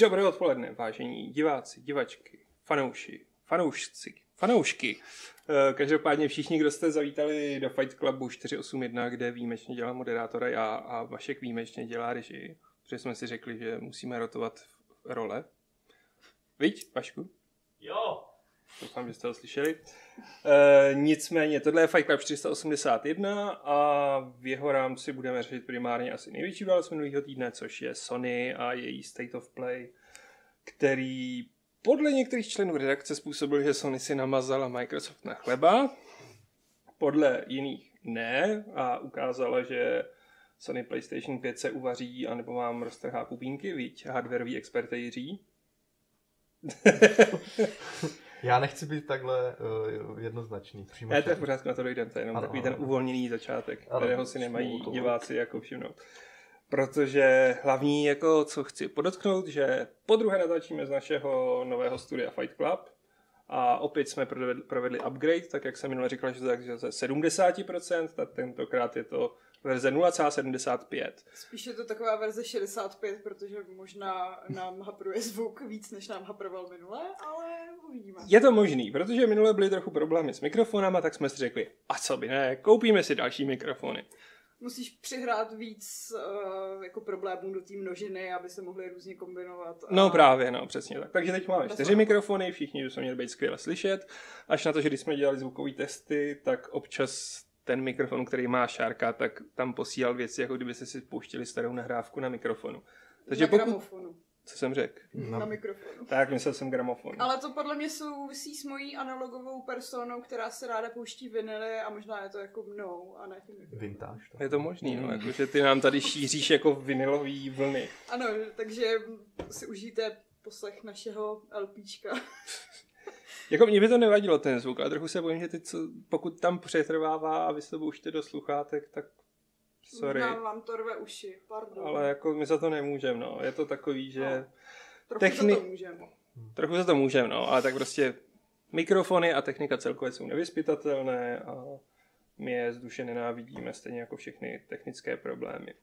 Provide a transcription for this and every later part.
Dobré odpoledne, vážení diváci, divačky, fanouši, fanoušci, fanoušky. Eh, Každopádně všichni, kdo jste zavítali do Fight Clubu 481, kde výjimečně dělá moderátora já a Vašek výjimečně dělá režii, protože jsme si řekli, že musíme rotovat role. Viď, Vašku? Jo. Doufám, že jste ho slyšeli. E, nicméně, tohle je Fight Club 481 a v jeho rámci budeme řešit primárně asi největší událost minulého týdne, což je Sony a její State of Play, který podle některých členů redakce způsobil, že Sony si namazala Microsoft na chleba, podle jiných ne a ukázala, že Sony PlayStation 5 se uvaří anebo vám roztrhá pupínky, viď, hardwareoví expertejří. Já nechci být takhle uh, jednoznačný. Přímo Ne, to je v pořádku, na to dojdeme, to je jenom Ano, takový ano. ten uvolněný začátek, Ano, kterého si nemají talk. diváci jako všimnout. Protože hlavní, jako co chci podotknout, že po druhé natáčíme z našeho nového studia Fight Club a opět jsme provedli, provedli upgrade, tak jak jsem minule říkal, že to ze 70%, tak tentokrát je to verze 0,75. Spíš je to taková verze 65, protože možná nám hapruje zvuk víc, než nám haproval minule, ale uvidíme. Je to možný, protože minule byly trochu problémy s mikrofonama, tak jsme si řekli, a co by ne, koupíme si další mikrofony. Musíš přihrát víc uh, jako problémů do té množiny, aby se mohly různě kombinovat. A... No právě, no, přesně tak. Takže teď máme čtyři mikrofony, všichni by se měli být skvěle slyšet. Až na to, že když jsme dělali zvukové testy, tak občas ten mikrofon, který má šárka, tak tam posílal věci, jako kdyby si pouštěli starou nahrávku na mikrofonu. Takže na pokud... gramofonu. Co jsem řekl? Na mikrofonu. Tak, myslel jsem gramofon. Ale to podle mě souvisí s mojí analogovou personou, která se ráda pouští vinily a možná je to jako mnou a ne tím. Vintage. To. Je to možný, no, jako, že ty nám tady šíříš jako vinilový vlny. Ano, takže si užijte poslech našeho LPčka. Jako mě by to nevadilo ten zvuk, ale trochu se bojím, že ty, co, pokud tam přetrvává a vy se to pouštíte do sluchátek, tak sorry. Možná vám to rve uši, pardon. Ale jako my za to nemůžeme, no. Je to takový, že... No. Trochu techni- za to můžeme. Trochu za to můžeme, no, ale tak prostě mikrofony a technika celkově jsou nevyspytatelné a my je z duše nenávidíme, stejně jako všechny technické problémy.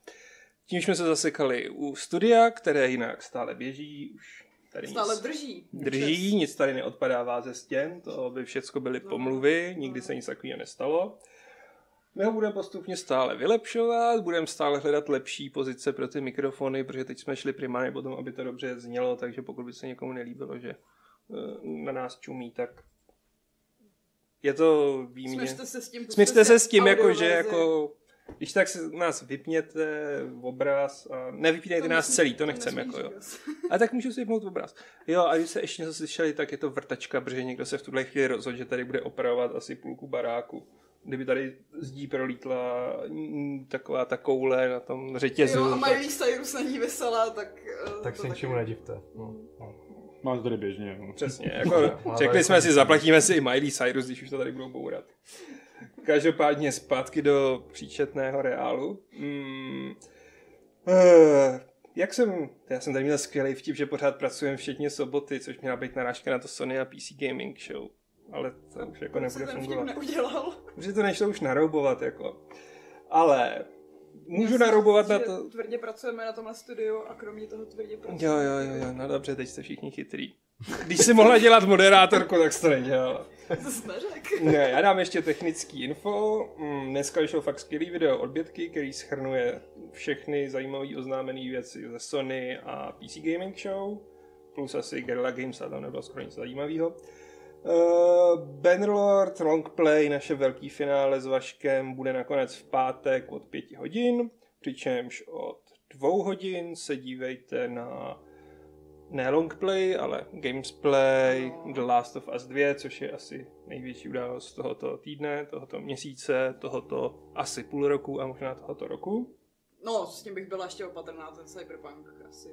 Tím jsme se zasekali u studia, které jinak stále běží, už tady Stále nic drží. drží, nic tady neodpadává ze stěn, to by všechno byly No. pomluvy, nikdy se nic takového nestalo. My ho budeme postupně stále vylepšovat, budeme stále hledat lepší pozice pro ty mikrofony, protože teď jsme šli primárně po tom, aby to dobře znělo, takže pokud by se někomu nelíbilo, že eh, na nás čumí, tak je to výměně. Směřte se s tím. pusťte Směřte se s tím, jako, že jako, když tak se nás vypněte v obraz a nevypínejte nás celý, to nechceme, jako jo. A tak můžu si vypnout obraz. Jo, a když se ještě něco slyšeli, tak je to vrtačka, protože někdo se v tuhle chvíli rozhodl, že tady bude opravovat asi půlku baráku. Kdyby tady zdí prolítla taková ta koule na tom řetězu. Jo, a tak- Miley Cyrus na ní vysela, tak... eh, Tak se ničemu nedivte. No. no. Mám to tady běžně. No. Přesně, jako řekli jsme si, zaplatíme si i Miley Cyrus, když už to tady budou bourat. Každopádně zpátky do příčetného reálu. Mm, eh, jak jsem, já jsem tady měl skvělý vtip, že pořád pracujeme včetně soboty, což měla být narážka na to Sony a PC Gaming Show. Ale to už jako nebude fungovat. neudělal. Protože to nešlo už naroubovat, jako. Ale můžu Já naroubovat na že to... Tvrdě pracujeme na tomhle studiu a kromě toho tvrdě pracujeme. Jo, jo, jo, jo, no dobře, teď jste všichni chytrý. Když jsi mohla dělat moderátorku, tak jsi to nedělala. Ne, já dám ještě technický info. Mm, Dneska vyšlo fakt skvělý video od Bětky, který schrnuje všechny zajímavé oznámené věci ze Sony a PC Gaming Show. Plus asi Guerrilla Games, a tam nebylo skoro nic zajímavého. Uh, Bannerlord Longplay, naše velký finále s Vaškem, bude nakonec v pátek od 5 hodin, přičemž od dvou hodin se dívejte na ne longplay, ale gamesplay. The Last of Us 2, což je asi největší událost tohoto týdne, tohoto měsíce, tohoto asi půl roku a možná tohoto roku. No, s tím bych byla ještě opatrná, ten Cyberpunk asi.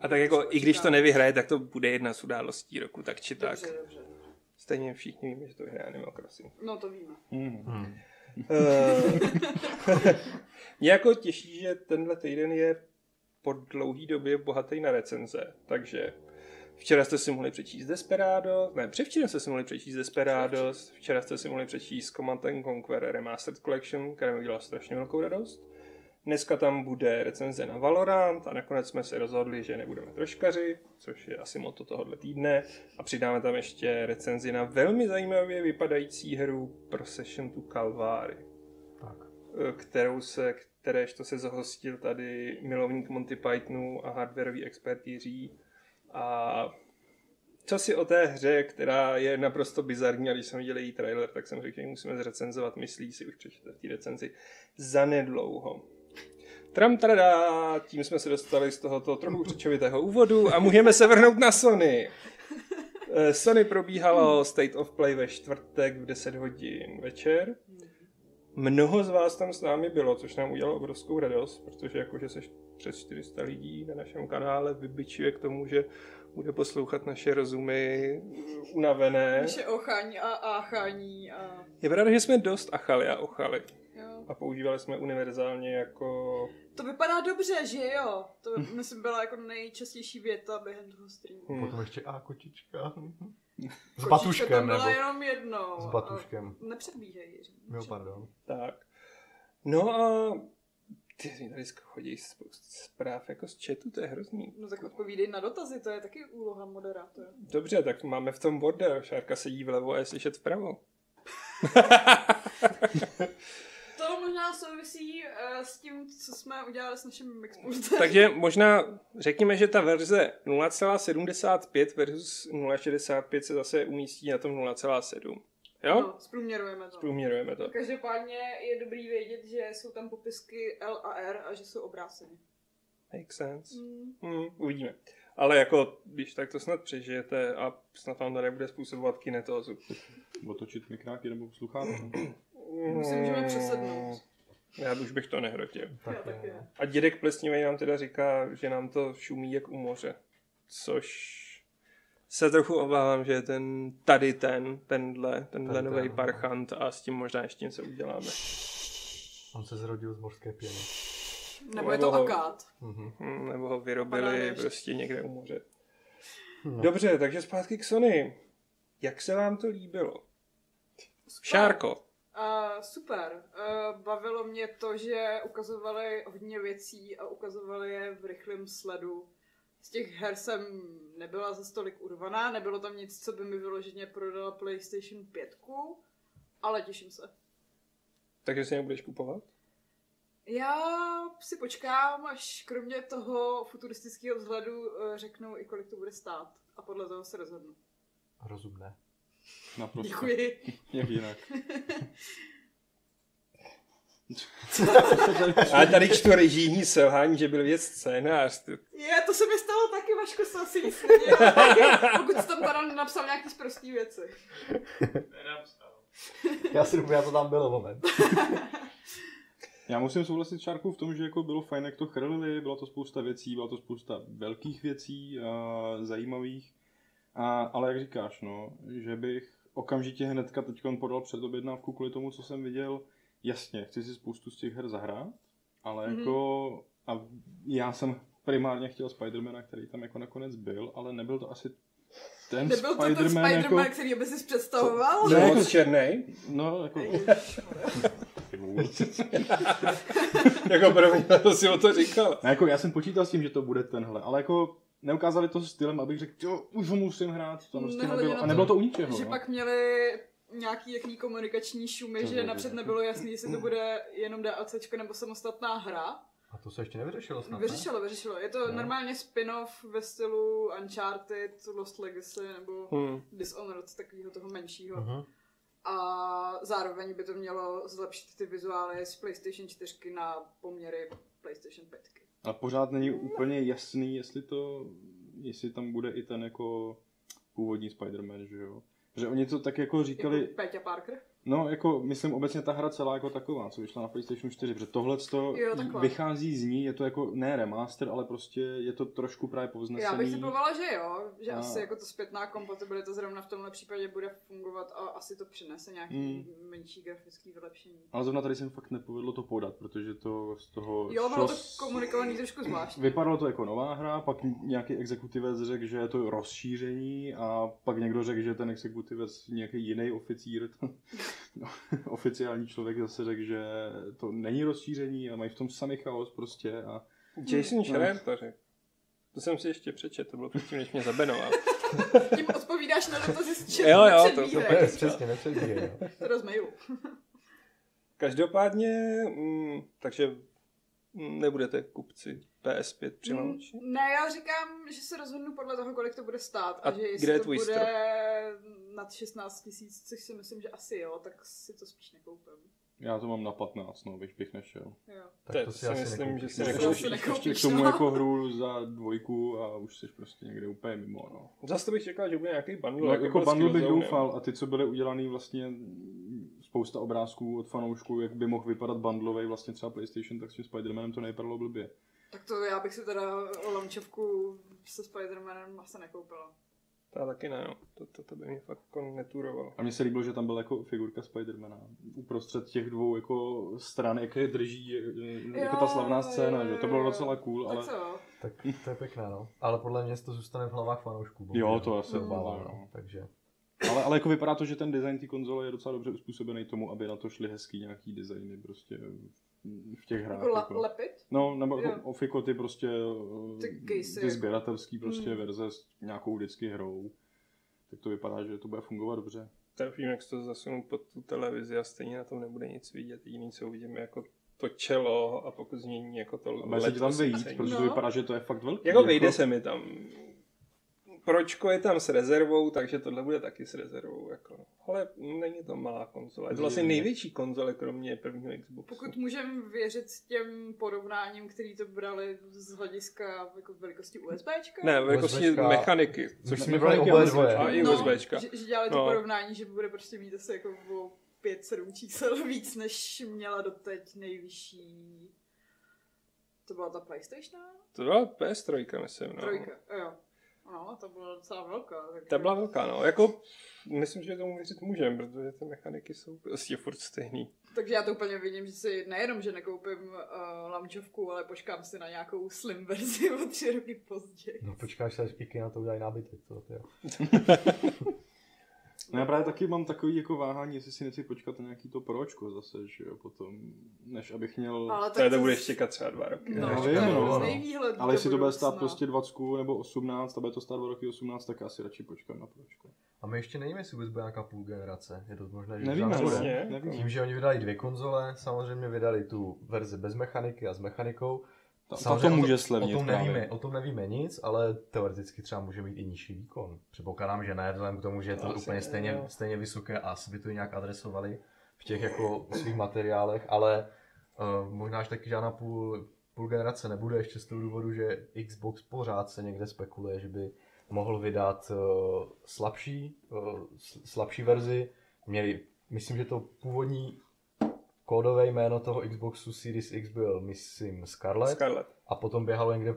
A tak jako, i když to nevyhraje, tak to bude jedna z událostí roku, tak či tak. Dobře, dobře. Stejně všichni víme, že to vyhraje Animal Crossing. No to víme. Hmm. Hmm. Eh, Mě jako těší, že tenhle týden je po dlouhý době bohatý na recenze, takže včera jste si mohli přečíst Desperado, ne, převčera jste si mohli přečíst Desperado, včera jste si mohli přečíst Command and Conquer Remastered Collection, která mi udělala strašně velkou radost. Dneska tam bude recenze na Valorant a nakonec jsme se rozhodli, že nebudeme troškaři, což je asi moto tohohle týdne. A přidáme tam ještě recenzi na velmi zajímavě vypadající hru Procession to Calvary, Tak. eh, kterou se, kteréž to se zahostil tady milovník Monty Pythonu a hardwareový expert Jiří. A co si o té hře, která je naprosto bizarní, a když jsem viděl její trailer, tak jsem řekl, že ji musíme zrecenzovat, myslí si už přečte v té recenzi, zanedlouho. Tram tada, tím jsme se dostali z tohoto trochu řečovitého úvodu a můžeme se vrhnout na Sony. Eh, Sony probíhalo State of Play ve čtvrtek v 10 hodin večer. Mnoho z vás tam s námi bylo, což nám udělalo obrovskou radost, protože jakože se přes 400 lidí na našem kanále vybičuje k tomu, že bude poslouchat naše rozumy unavené. Naše ochání a áchání a... Je pravda, že jsme dost achali a ochali Jo. a používali jsme univerzálně jako... To vypadá dobře, že jo? To myslím byla jako nejčastější věta během toho streamu. Hmm. Potom ještě A kočička. S batuškem, tam byla nebo jenom jednou. s batuškem. A Nepředbíhej, Jiří. Jo, pardon. Tak. No a ty mi tady chodí spoustu zpráv jako z chatu, to je hrozný. No tak odpovídej na dotazy, to je taky úloha moderátora. Dobře, tak máme v tom bordel. Šárka sedí vlevo a je slyšet vpravo. To možná souvisí uh, s tím, co jsme udělali s naším Mixpultem. Takže možná řekněme, že ta verze 0,75 versus 0,65 se zase umístí na tom 0,7. Jo? No, zprůměrujeme to. Průměrujeme to. Každopádně je dobrý vědět, že jsou tam popisky L a R a že jsou obráceny. Makes sense. Mm. Hmm, uvidíme. Ale jako, když tak to snad přežijete a snad vám to nebude způsobovat kinetózu. Otočit mikráky nebo sluchátka. My si můžeme přesednout. Já už bych to nehrotil. Já Tak je. A dědek plesnivý nám teda říká, že nám to šumí jak u moře. Což se trochu obávám, že je ten tady ten, tenhle, tenhle Ten nový ten, parchant a s tím možná ještě něco uděláme. On se zrodil z mořské pěny. Nebo je to Nebo- akát. Mhm. Hmm, nebo ho vyrobili prostě někde u moře. No. Dobře, takže zpátky k Sony. Jak se vám to líbilo? Šárko. Uh, super. Uh, bavilo mě to, že ukazovali hodně věcí a ukazovali je v rychlém sledu. Z těch her jsem nebyla za stolik urvaná, nebylo tam nic, co by mi vyloženě prodala PlayStation 5, ale těším se. Takže si nebudeš kupovat? Já si počkám, až kromě toho futuristického vzhledu eh, řeknou i kolik to bude stát. A podle toho se rozhodnu. Rozumné. Naprosto. Děkuji. Jak jinak. A tady čtu režijní selhání, že byl věc scénář. Je, to se mi stalo taky, Vaško se asi nic nedělal, pokud jsi tam teda napsal nějaký sprostý věci. Já si doufám, já to tam bylo moment. Já musím souhlasit Šárku v tom, že jako bylo fajn, jak to chrlili, byla to spousta věcí, byla to spousta velkých věcí, a zajímavých. A, ale jak říkáš, no, že bych okamžitě hnedka teď podal předobjednávku kvůli tomu, co jsem viděl. Jasně, chci si spoustu z těch her zahrát, ale Mhm. jako... A já jsem primárně chtěl Spidermana, který tam jako nakonec byl, ale nebyl to asi ten Nebyl to ten Spider-Man, Spider-Man, jako... který by si představoval? Ne, jako- moc černej. No, jako... jako mě, to si o to říkal. Ne, jako já jsem počítal s tím, že to bude tenhle, ale jako neukázali to stylem, abych řekl, jo, už ho musím hrát, to prostě Nehledě nebylo, a to, nebylo to u ničeho. Že no. pak měli nějaký jaký komunikační šumy, To že nevím. napřed nebylo jasný, jestli to bude jenom DLCčko nebo samostatná hra. A to se ještě nevyřešilo snad, ne? Vyřešilo, vyřešilo. Je to No. normálně spin-off ve stylu Uncharted, Lost Legacy nebo Hmm. Dishonored, takového toho menšího. Mhm. A zároveň by to mělo zlepšit ty vizuály z PlayStation 4 na poměry PlayStation 5. A pořád není úplně jasný, jestli to, jestli tam bude i ten jako původní Spider-Man, že jo. Že oni to tak jako říkali, Jako Peťa Parker. No jako myslím obecně ta hra celá jako taková, co vyšla na PlayStation 4, protože tohle takhle. vychází z ní, je to jako ne remaster, ale prostě je to trošku právě povznesený. Já bych typovala, že jo, že A- asi jako to zpětná kompatibilita zrovna v tomhle případě bude fungovat a asi to přinese nějaký Hmm. menší grafický vylepšení. Ale zrovna tady se mi fakt nepovedlo to podat, protože to z toho Jo, bylo to komunikovaný trošku zvláštně. Vypadalo to jako nová hra, pak nějaký exekutivec řekl, že je to rozšíření a pak někdo řekl, že ten exekutivec nějaký jiný oficír. no, oficiální člověk zase řekl, že to není rozšíření a mají v tom samý chaos prostě a Jason Schreier to řekl. To jsem si ještě přečet, to bylo předtím, než mě zabenoval. Tím odpovídáš na dotazy z Jo, jo, chatu to- to Přesně, no. Z mailu. Každopádně, mm, takže mm, nebudete kupci PS5 při launchi? Ne, já říkám, že se rozhodnu podle toho, kolik to bude stát. A, A že kde jestli je to bude strop? nad 16 tisíc, což si myslím, že asi jo, tak si to spíš nekoupím. já to mám na 15, no, bych bych nešel. Jo. Tak to si asi myslím, nekoupíš. že si To nekoupíš. ještě k tomu no. jako hru za dvojku a už jsi prostě někde úplně mimo, no. Zase to bych čekal, že bude nějaký bundle. No, jako, jako s bundle bych doufal a ty, co byly udělaný vlastně mm, spousta obrázků od fanoušků, jak by mohl vypadat bundlový vlastně třeba PlayStation, tak s tím Spider-Manem to nevypadalo blbě. Tak to já bych si teda launčovku se Spider-Manem asi nekoupila. To taky ne, no. to, to, to by mě fakt jako neturovalo. A mně se líbilo, že tam byla jako figurka Spidermana uprostřed těch dvou jako stran, jak je drží, je- jako ta slavná scéna, že to bylo docela cool, Tak ale co jo? Tak to je pěkné, no. Ale podle mě to zůstane v hlavách fanoušků. Jo, to asi se jo, obávám, no. no. Takže Ale, ale jako vypadá to, že ten design té konzole je docela dobře uspůsobený tomu, aby na to šly hezký nějaký designy prostě v těch hrách. Jako la, Jako. lepit? No, nebo Jo. jako ofiko ty prostě, Ty ty, casey ty jako. sběratelský prostě Hmm. verze s nějakou vždycky hrou. Tak to vypadá, že to bude fungovat dobře. Jak se to zasunu pod tu televizi a stejně na tom nebude nic vidět. Jediný, co uvidíme, jako to čelo a pokud změní jako to A bude se tam vejít, osvícení. protože to No. vypadá, že to je fakt velký. Jako vejde se mi tam. Pročko je tam s rezervou, takže tohle bude taky s rezervou. Jako. Ale není to malá konzole. Je to vlastně největší konzole, kromě prvního Xboxu. Pokud můžeme věřit těm porovnáním, který to brali z hlediska jako velikosti USBčka. Ne, velikosti USBčka. mechaniky. Což Me- jsme brali mechaniky oboje a dvoje. A i no, USBčka. že, že dělali to No. porovnání, že bude prostě mít asi jako o 5-7 čísel víc, než měla doteď nejvyšší. To byla ta PlayStation? To byla PS3, myslím. No. Trojka, jo. No, to byla docela velká. Takže... Ta byla velká, no. Jako, myslím, že tomu věřit můžeme, protože ty mechaniky jsou prostě furt stejný. Takže já to úplně vidím, že si nejenom, že nekoupím uh, lamčovku, ale počkám si na nějakou slim verzi o tři roky později. no počkáš se, až IKEA na to udělají nábytek, to, to jo. No já právě taky mám takový jako váhání, jestli si nechci počkat na nějaký to pročko zase, že jo, potom, než abych měl... Ale To, to zas- bude čekat třeba dva roky. No, vím, je no. výhled Ale jestli to bude stát prostě 20 nebo 18 a bude to stát 2 roky 18, tak asi radši počkám na pročko. A my ještě nevíme, jestli vůbec bude nějaká půl generace. Je to možné, že Nevíme, no. Přesně. nevíme. Tím, že oni vydali dvě konzole, samozřejmě vydali tu verzi bez mechaniky a s mechanikou. Ta, ta Samozřejmě to o může o slevnit tom, právě. nevíme, o tom nevíme nic, ale teoreticky třeba může mít i nižší výkon. Předpokládám, že ne, vzhledem k tomu, že je to Asi úplně stejně, no. stejně vysoké a asi by to nějak adresovali v těch jako svých materiálech, ale uh, možná, že taky žádná půl, půl generace nebude ještě z toho důvodu, že Xbox pořád se někde spekuluje, že by mohl vydat uh, slabší, uh, slabší verzi. Měli, myslím, že to původní kódové jméno toho Xboxu Series X byl, myslím, Scarlett. Scarlett. A potom běhalo někde,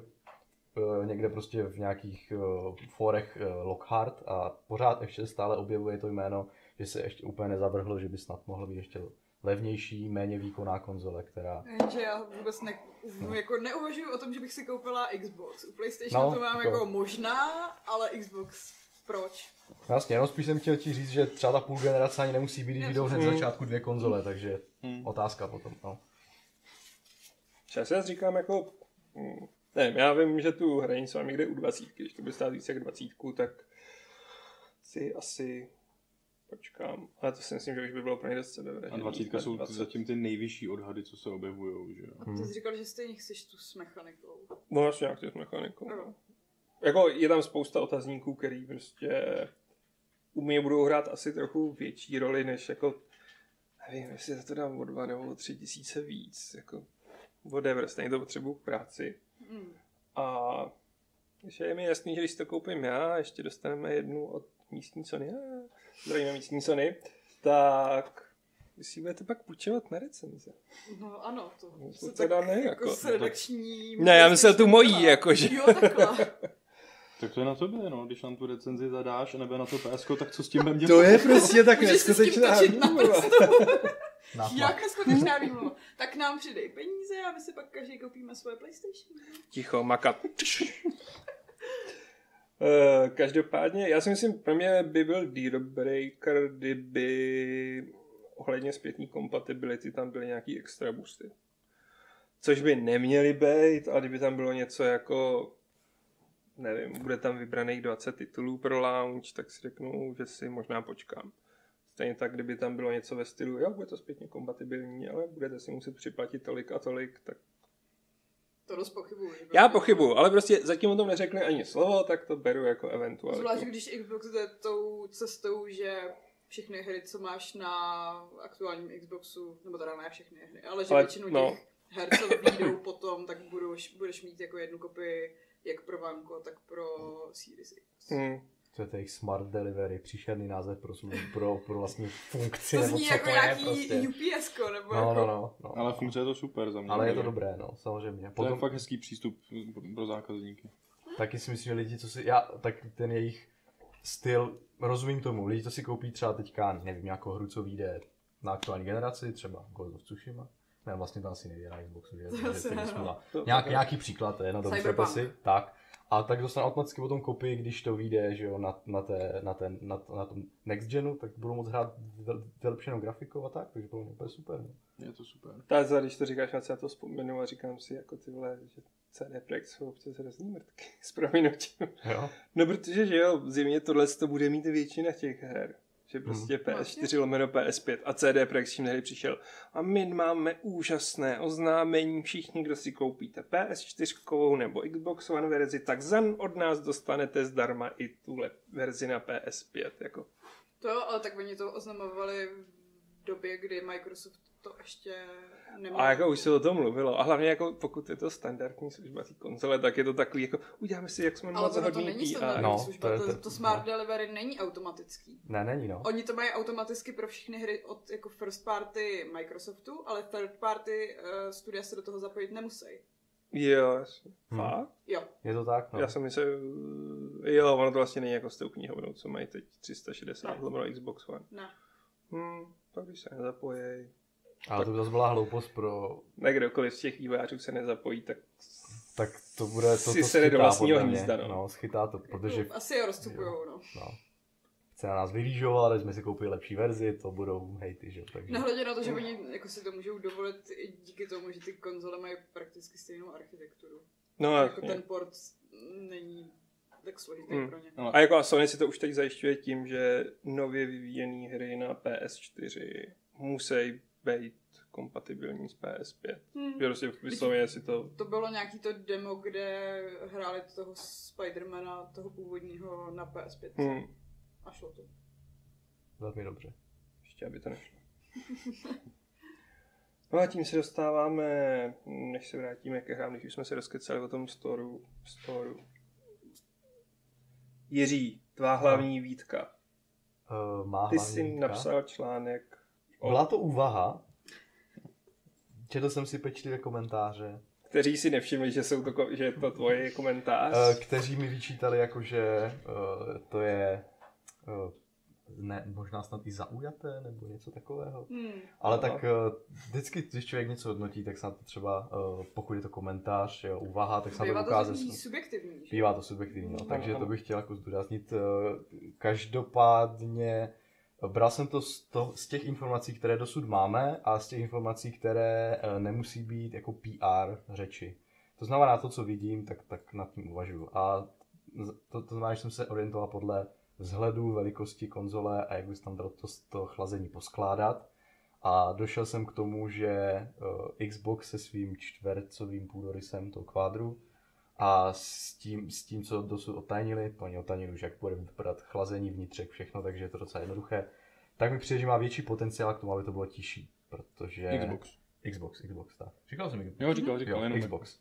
eh, někde prostě v nějakých eh, forech eh, Lockhart a pořád ještě stále objevuje to jméno, že se ještě úplně nezavrhlo, že by snad mohl být ještě levnější, méně výkonná konzole, která... Jenže já vůbec ne, no. jako neuvažuji o tom, že bych si koupila Xbox. U PlayStation No, to mám to- jako možná, ale Xbox proč? Jasně, jenom spíš jsem chtěl ti říct, že třeba ta půl generace ani nemusí být, když jdou hned začátku dvě konzole, takže Hmm. otázka potom. No. Čas já říkám jako, mm, nevím, já vím, že tu hranici mám někde u 20, když to bude stát víc jak 20, tak si asi počkám. Ale to si myslím, že už by bylo pro ně dost sebevražedný. A 20 jsou 20. zatím ty nejvyšší odhady, co se objevují, že jo. A ty jsi říkal, že stejně chceš tu s mechanikou. No, vlastně nějak s mechanikou. Jo. No. Jako je tam spousta otazníků, který prostě u mě budou hrát asi trochu větší roli, než jako nevím, jestli za to dám o dva nebo o tři tisíce víc, jako whatever, stejně to potřebuju k práci. Hmm. A že je mi jasný, že když to koupím já, ještě dostaneme jednu od místní Sony, zdravíme místní Sony, tak vy si budete pak půjčovat na recenze. No ano, to No, se to tak teda ne, jako, jako- s redakční... Ne, já myslel tu mojí, jakože. Jo, takhle. Tak to je na tobě, no, když nám tu recenzi zadáš a nebe na to PSK, tak co s tím budeme dělat? To je prostě tak neskutečná výmluva. Jak neskutečná výmluva. Tak nám přidej peníze a my si pak každý koupíme svoje PlayStation. Ticho, makat. Eh, Každopádně, já si myslím, pro mě by byl deal breaker, kdyby ohledně zpětní kompatibility tam byly nějaký extra boosty. Což by neměly být, a kdyby tam bylo něco jako nevím, bude tam vybraných 20 titulů pro launch, tak si řeknu, že si možná počkám. Stejně tak, kdyby tam bylo něco ve stylu, jo, bude to zpětně kompatibilní, ale budete si muset připlatit tolik a tolik, tak To dost by já pochybuju, ale prostě zatím o tom neřekli ani slovo, tak to beru jako eventuálně. Zvlášť když Xbox jde tou cestou, že všechny hry, co máš na aktuálním Xboxu, nebo teda ne všechny hry, ale že Ale, většinu no. těch her, co vyjdou potom, tak budeš, budeš mít jako jednu kopii jak pro Vanko, tak pro Series X. Hmm. To je to jejich smart delivery, příšerný název pro, pro, pro vlastní funkci, To nebo zní co jako to je nějaký prostě. UPS, nebo No, jako... no, no, no. Ale funkce je to super za mě. Ale je to dobré, no, samozřejmě. To je Potom fakt hezký přístup pro zákazníky. taky si myslím, že lidi, co si, já, tak ten jejich styl, rozumím tomu, lidi, co si koupí třeba teďka, nevím, nějakou hru, co vyjde na aktuální generaci, třeba Ghost of Tsushima, ne, vlastně to asi nejde na Xboxu, že? Takže asi to Nějak, nějaký příklad, to je na tom si, tak. A tak dostane automaticky potom kopii, když to vyjde, že jo, na, na, té, na, ten, na, na tom next genu, tak budou moct hrát vyl- vylepšenou grafikou a tak, takže to je úplně super. No. Je to super. Tak za, když to říkáš, já na to vzpomenu a říkám si, jako ty vole, že CD Projekt jsou občas hrozný mrtky, s prominutím. Jo? No protože, že jo, zimě tohle to bude mít většina těch her. Že prostě Hmm. PS4 lomeno PS5 a CD Projekt s tím tehdy přišel. A my máme úžasné oznámení, všichni, kdo si koupíte PS4 nebo Xbox One verzi, tak za od nás dostanete zdarma i tuhle verzi na PS5. Jako. To jo, ale tak oni to oznamovali v době, kdy Microsoft to ještě neměl. A jako už se o tom mluvilo. A hlavně jako pokud je to standardní služba té konzole, tak je to takový jako uděláme si, jak jsme Ale moc ono to hodný není standardní No, služba, to je to, to- to, smart delivery není automatický. Ne, není, no. Oni to mají automaticky pro všechny hry od jako first party Microsoftu, ale third party uh, studia se do toho zapojit nemusí. Jo, jasně. Hmm. Fakt? Jo. Je to tak, no. Já jsem myslel, jo, ono to vlastně není jako s tou knihovnou, co mají teď 360 Ne. lomeno Xbox One. Ne. Hmm, tak když se nezapojí, Ale to by zase byla hloupost pro... ne kdokoliv z těch vývářů se nezapojí, tak Tak to bude to, Si to sere do vlastního hnízda, no. no. schytá to, protože Jako, asi je rozcupujou, no. no, chce na nás vylížovat, že jsme si koupili lepší verzi, to budou hejty, že jo, takže... Nehledě na to, že oni jako si to můžou dovolit i díky tomu, že ty konzole mají prakticky stejnou architekturu. no jako ten port není tak složitý Hmm. pro ně. Ale A jako a Sony si to už teď zajišťuje tím, že nově vyvíjené hry na PS4 musí být kompatibilní s PS5. Hmm. Prostě vysloveně si to... To bylo nějaký to demo, kde hráli toho Spidermana, toho původního na PS5. Hmm, A šlo to. Velmi dobře. ještě aby to nešlo. No a tím se dostáváme, než se vrátíme ke hrám, když už jsme se rozkecali o tom storu, storu. Jiří, tvá hlavní výtka. Uh, má Ty hlavní jsi výtka. napsal článek Byla to úvaha. Četl jsem si pečlivé komentáře, kteří si nevšimli, že, jsou to, že je to tvoje komentář. eh, kteří mi vyčítali, jako, že eh, to je eh, ne, možná snad i zaujaté, nebo něco takového. Hmm. Ale No. tak eh, vždycky, když člověk něco hodnotí, tak snad třeba, pokud je to komentář, jo, úvaha, tak snad to Bývá to ukáže. subjektivní. Bývá to subjektivní, no. Takže ano. to bych chtěl jako zdůraznit. Každopádně bral jsem to z, to z těch informací, které dosud máme a z těch informací, které eh, nemusí být jako PR řeči. To znamená to, co vidím, tak, tak nad tím uvažuji. A to, to znamená, že jsem se orientoval podle vzhledu, velikosti konzole a jak bys tam dal to, to chlazení poskládat. A došel jsem k tomu, že uh, Xbox se svým čtvercovým půdorysem, to kvádru, a s tím, s tím, co dosud otajnili, to oni otajnili už, jak bude vypadat chlazení vnitřek, všechno, takže je to docela jednoduché, tak mi přijde, že má větší potenciál k tomu, aby to bylo tižší, protože... Xbox. Xbox, Xbox, tak. Říkal jsem Xbox. Jo, říkal, říkal, Jo, jenom Xbox.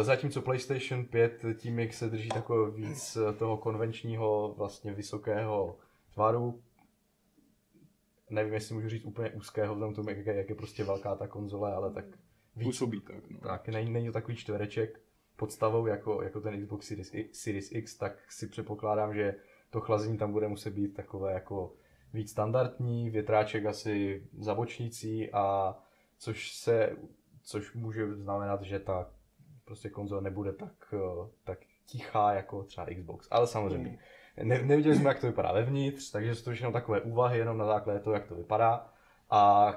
Eh, Zatímco PlayStation 5 tím, jak se drží takové víc eh, toho konvenčního, vlastně vysokého tvaru, nevím, jestli můžu říct úplně úzkého, vzhledem k tomu, jak, je- jak je prostě velká ta konzole, ale tak víc, Působí tak, no. tak není, není to takový čtvereček podstavou jako, jako ten Xbox Series, Series X, tak si předpokládám, že to chlazení tam bude muset být takové jako víc standardní, větráček asi za bočnicí a což se, což může znamenat, že ta prostě konzole nebude tak, eh, tak tichá jako třeba Xbox, ale samozřejmě. Ne, neviděli jsme, jak to vypadá vevnitř, takže jsou to všechno takové úvahy jenom na základě toho, jak to vypadá. a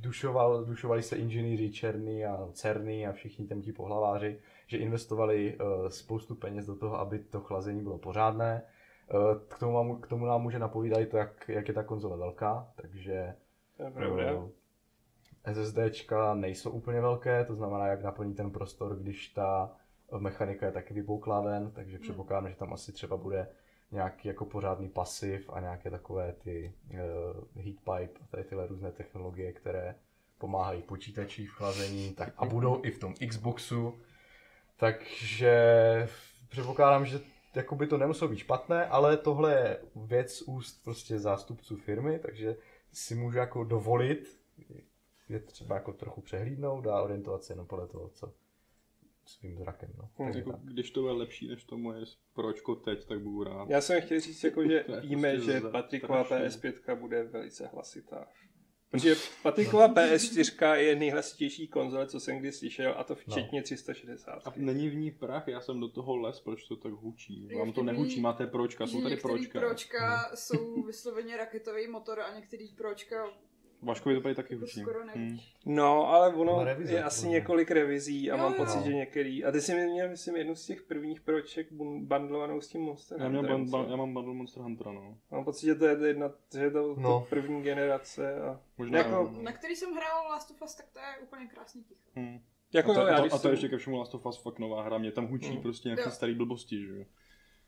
dušoval, dušovali se inženýři černý a cerný a všichni tam ti pohlaváři, že investovali uh, spoustu peněz do toho, aby to chlazení bylo pořádné. Uh, k, tomu, mám- k tomu nám může napovídat i to, jak, jak je ta konzole velká, takže uh, SSDčka nejsou úplně velké, to znamená, jak naplní ten prostor, když ta mechanika je taky vybouklá ven, takže předpokládám, že tam asi třeba bude nějaký jako pořádný pasiv a nějaké takové ty uh, heat pipe a tady tyhle různé technologie, které pomáhají počítači v chlazení tak, a budou i v tom Xboxu. Takže předpokládám, že jako by to nemuselo být špatné, ale tohle je věc úst prostě zástupců firmy, takže si můžu jako dovolit je třeba jako trochu přehlídnout a orientovat se jenom podle toho, co svým zrakem. No. Takže Jako, tak. když to bude lepší než to moje pročko teď, tak budu rád. Já jsem chtěl říct, jako, že víme, prostě že strašný. PS5 bude velice hlasitá. Protože Patriková PS4 je nejhlasitější konzole, co jsem kdy slyšel, a to včetně 360. A není v ní prach, já jsem do toho les, proč to tak hučí? Vám to nehučí, máte pročka, jsou tady některý pročka. pročka jsou vysloveně raketový motor a některý pročka Vaškovi to tady taky jako hučí. Hmm. No, ale ono No, revize, je asi podle mě. několik revizí a Jo, mám jo. pocit, že některý. A ty jsi měl, myslím, jednu z těch prvních proček bun- bundlovanou s tím Monster Já, Hunterem, ban, ban, já mám bundle Monster Huntera, no. Mám pocit, že to je jedna, že to, No. to první generace a Možná, Jako- no. Na který jsem hrál Last of Us, tak to je úplně krásně ticho. Hmm. jako a, to, jo, já, a, to, když a to jsem- ještě ke všemu Last of Us fakt nová hra, mě tam hučí Hmm. prostě nějaký Jo. starý blbosti, že jo.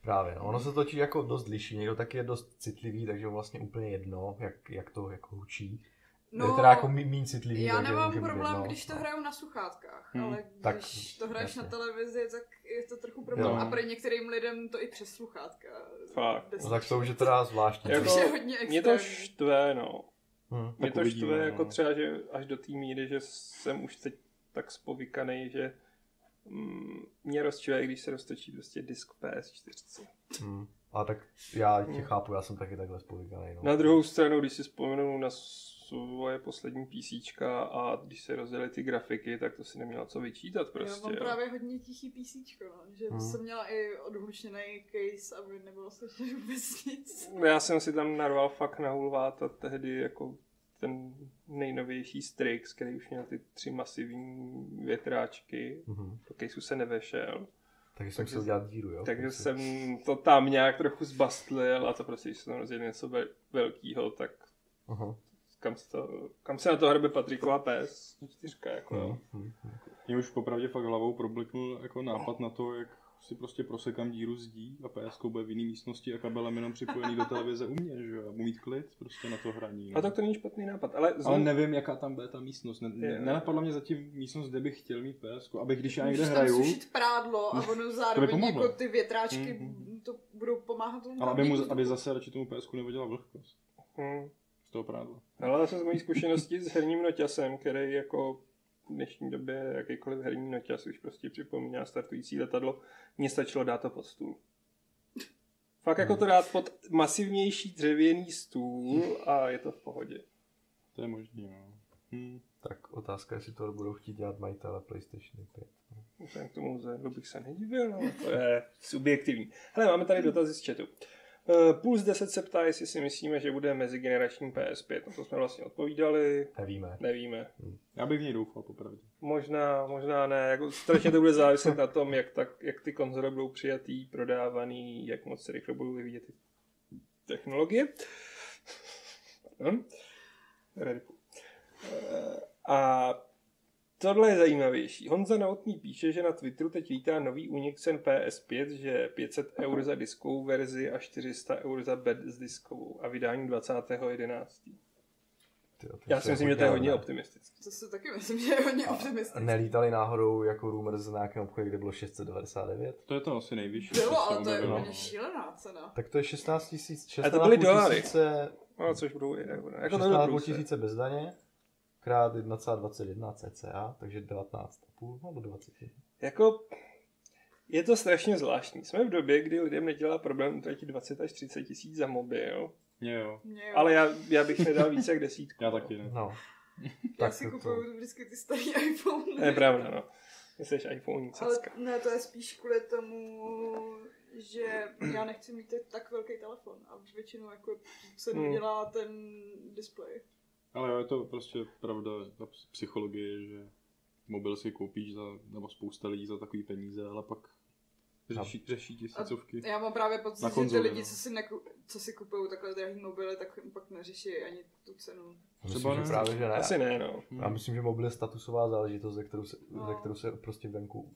Právě, no. Ono se točí jako dost liší, někdo taky je dost citlivý, takže vlastně úplně jedno, jak, jak to jako hučí. No, je teda jako méně citlivý, já nemám může být problém, jedno. když to no. hraju na sluchátkách, Hmm. ale Tak, když to hraješ jasně. na televizi, tak je to trochu problém. Jo. A pro některým lidem to i přes sluchátka. Fakt. No, tak to už je teda zvláštní. Jako- To je hodně Mě to štve, no. Hm. Mě to uvidíme, štve no. jako třeba, že až do té míry, že jsem už teď tak spovykaný, že mm, mě rozčuje, když se roztočí prostě disk PS4. Hm. A tak já tě chápu, já jsem taky takhle spovykaný. No. Na druhou stranu, když si vzpomenu na svoje poslední PC a když se rozjeli ty grafiky, tak to si neměla co vyčítat Já prostě. mám jo. právě hodně tichý písíčko, no. že Hmm. jsem měla i odhlučený case, aby nebylo slyšet vůbec nic. Já jsem si tam narval fakt na hulváta tehdy jako ten nejnovější Strix, který už měl ty tři masivní větráčky. Mhm. Do caseu se nevešel. Takže jsem musel dělat díru, jo? Takže Takže- jsem to tam nějak trochu zbastlil a to prostě, když se tam rozjede něco ve- velkýho, tak Aha. Kam se, to, kam se na to hrabe Patriková PS 4, jako jo. Hm, hm. Mě už popravdě fakt hlavou probliknul jako nápad na to, jak si prostě prosekám díru zdí a PS bude v jiné místnosti a kabelem jenom připojený do televize u mě, že jo, a budu mít klid prostě na to hraní. no. A tak to není špatný nápad, ale, Ale znovu, nevím, jaká tam bude ta místnost. Ne, ne, nenapadla mě zatím místnost, kde bych chtěl mít PS, abych když já někde Můžeš tam hraju, sušit prádlo a ono zároveň pomohlo. jako ty větráčky Mhm. to budou pomáhat tomu ale aby, mu, aby zase radši tomu PS nevadila vlhkost hm, z toho prádla. ale zase z mojí zkušenosti s herním noťasem, který jako v dnešní době jakýkoliv herní noťas už prostě připomíná startující letadlo, mně stačilo dát to pod stůl. Fakt jako to dát pod masivnější dřevěný stůl a je to v pohodě. To je možný, no. Hm. Tak otázka, jestli to budou chtít dělat majitele PlayStation 5. Vzhledem k tomu zhledu bych se nedivil, ale to je subjektivní. Hele, máme tady dotazy z chatu. Uh, Puls 10 se ptá, jestli si myslíme, že bude mezigenerační PS5. Na to jsme vlastně odpovídali, Nevíme. nevíme. Já bych v něj doufal, popravdě. Možná, možná ne. Jako strašně to bude záviset na tom, jak, tak, jak ty konzole budou přijatý, prodávaný, jak moc se rychle budou vyvíjet ty technologie. Pardon. Eh, A tohle je zajímavější. Honza Novotný píše, že na Twitteru teď vítá nový únik cen PS5, že 500 eur za diskovou verzi a 400 eur za bezdiskovou a vydání 20.11. Tyjo, to Já si myslím, že to je hodně optimistické. To si taky myslím, že je hodně A optimistické. Nelítali náhodou jako rumors na nějakém obchodě, kde bylo 699? To je to asi nejvyšší. Bylo, ale to je úplně šílená cena. Tak to je 16 tisíc, A to byly 16,5 dolary. tisíce, No, což budou i euro. Jako to 16 bylo tisíce bez daně, krát 1,21 cca, takže 19,5 nebo 20. Jako, je to strašně zvláštní. Jsme v době, kdy lidem nedělá problém utratit 20 až 30 tisíc za mobil, Mě jo. Jo. ale já, já bych nedal více jak desítku. Já no. taky ne. No. já tak si to- kupuju vždycky ty starý iPhone. To je pravda, no. Jsi iPhone Ale ne, to je spíš kvůli tomu, že já nechci mít tak velký telefon a většinou jako cenu Hmm. dělá ten displej. Ale jo, je to prostě pravda, ta psychologie, že mobil si koupíš za, nebo spousta lidí za takový peníze, ale pak řeší, řeší tisícovky. Já mám právě pocit, že ty lidi, no. co si, neku, co si kupují takhle drahý mobily, tak pak neřeší ani tu cenu. Myslím, Třeba že ne. právě, že ne. Asi ne, no. Já myslím, že mobil je statusová záležitost, ze kterou se, No. ze kterou se prostě venku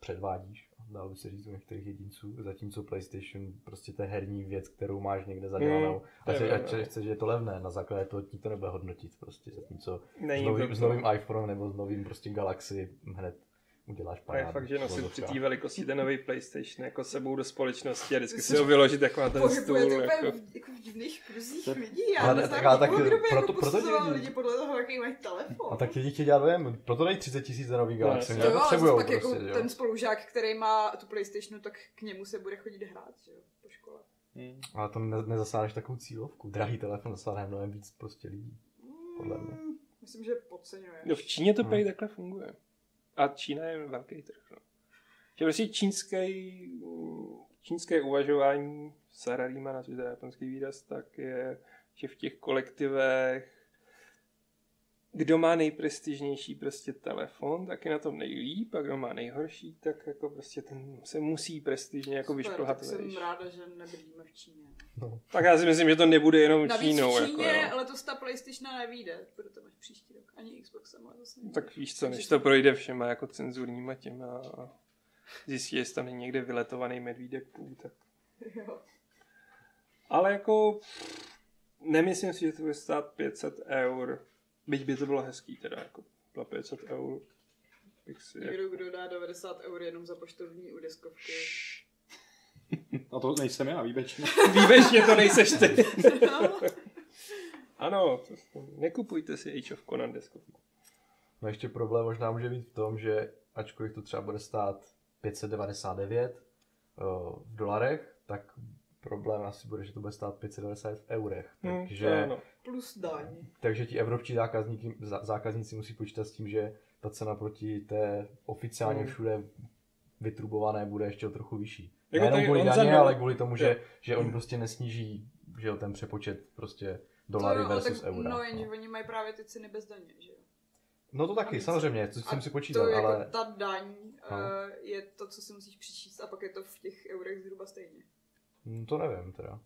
předvádíš, dalo by se říct u některých jedinců, zatímco PlayStation prostě to je herní věc, kterou máš někde zadělanou. Mm, a pravda. ať chceš, že je to levné, na základě toho ti to nebude hodnotit prostě, zatímco s Není novým, to s novým iPhonem nebo s novým prostě Galaxy hned uděláš A parádu. je fakt, že nosit při té velikosti ten nový PlayStation jako sebou do společnosti a vždycky si ho vyložit jako na ten stůl. Pohybuje to Jako. v, jako v divných kruzích Tak- lidí. Já ale neznám tak- tak kdo by proto- jako proto ti lidi- lidi podle toho, jaký mají telefon. A tak lidi chtějí dělat dojem, proto dají 30 tisíc za nový Galaxy, jasně. no, Jo, ale pak prostě, jako jo. ten spolužák, který má tu Playstationu, tak k němu se bude chodit hrát, že jo, po škole. Hmm. Ale to ne, nezasáhneš takovou cílovku. Drahý telefon zasáhne mnohem víc prostě lidí. Podle mě. Mm, Myslím, že podceňuje. No v Číně to Hmm. takhle funguje. A Čína je velký trh. No. Že prostě čínský, čínské uvažování Sararima na Twitter japonský výraz, tak je, že v těch kolektivech kdo má nejprestižnější prostě telefon, tak je na tom nejlíp, a kdo má nejhorší, tak jako prostě ten se musí prestižně jako Super, vyšplhat tak jsem ráda, že nebydlíme v Číně. Tak já si myslím, že to nebude jenom Navíc Čínou. v Číně jako, jo. letos ta Playstation nevíde, bude to až příští rok. Ani Xbox ale zase nevíde. Tak víš co, než to- projde všema jako cenzurníma těma a zjistí, jestli tam není někde vyletovaný medvídek půl, tak... Jo. Ale jako nemyslím si, že to bude stát 500 eur. Byť by to bylo hezký teda, jako za 500 eur. Bych si jako... Někdo, kdo dá 90 eur jenom za poštovní u deskovky. A to nejsem já, výjimečně. Výjimečně to nejseš ty. No. ano, nekupujte si Age of Conan deskovku. No ještě problém možná může být v tom, že ačkoliv to třeba bude stát 599 uh, v dolarech, tak problém asi bude, že to bude stát 590 v eurech. Hm, Takže, ano. Plus daň. takže ti evropští zákazníky, zá- zákazníci musí počítat s tím, že ta cena proti té oficiálně Hm. všude vytrubované bude ještě o trochu vyšší. Jako Nejenom kvůli daně, měl- ale kvůli tomu, že, že oni prostě nesníží že jo, ten přepočet prostě dolary versus tak, eura. No, jenže no. oni mají právě ty ceny bez daně, že jo. no to taky, samozřejmě, to A jsem si počítal, to jako ale... ta daň No. uh, je to, co si musíš přičíst a pak je to v těch eurech zhruba stejně. Hm, To nevím teda.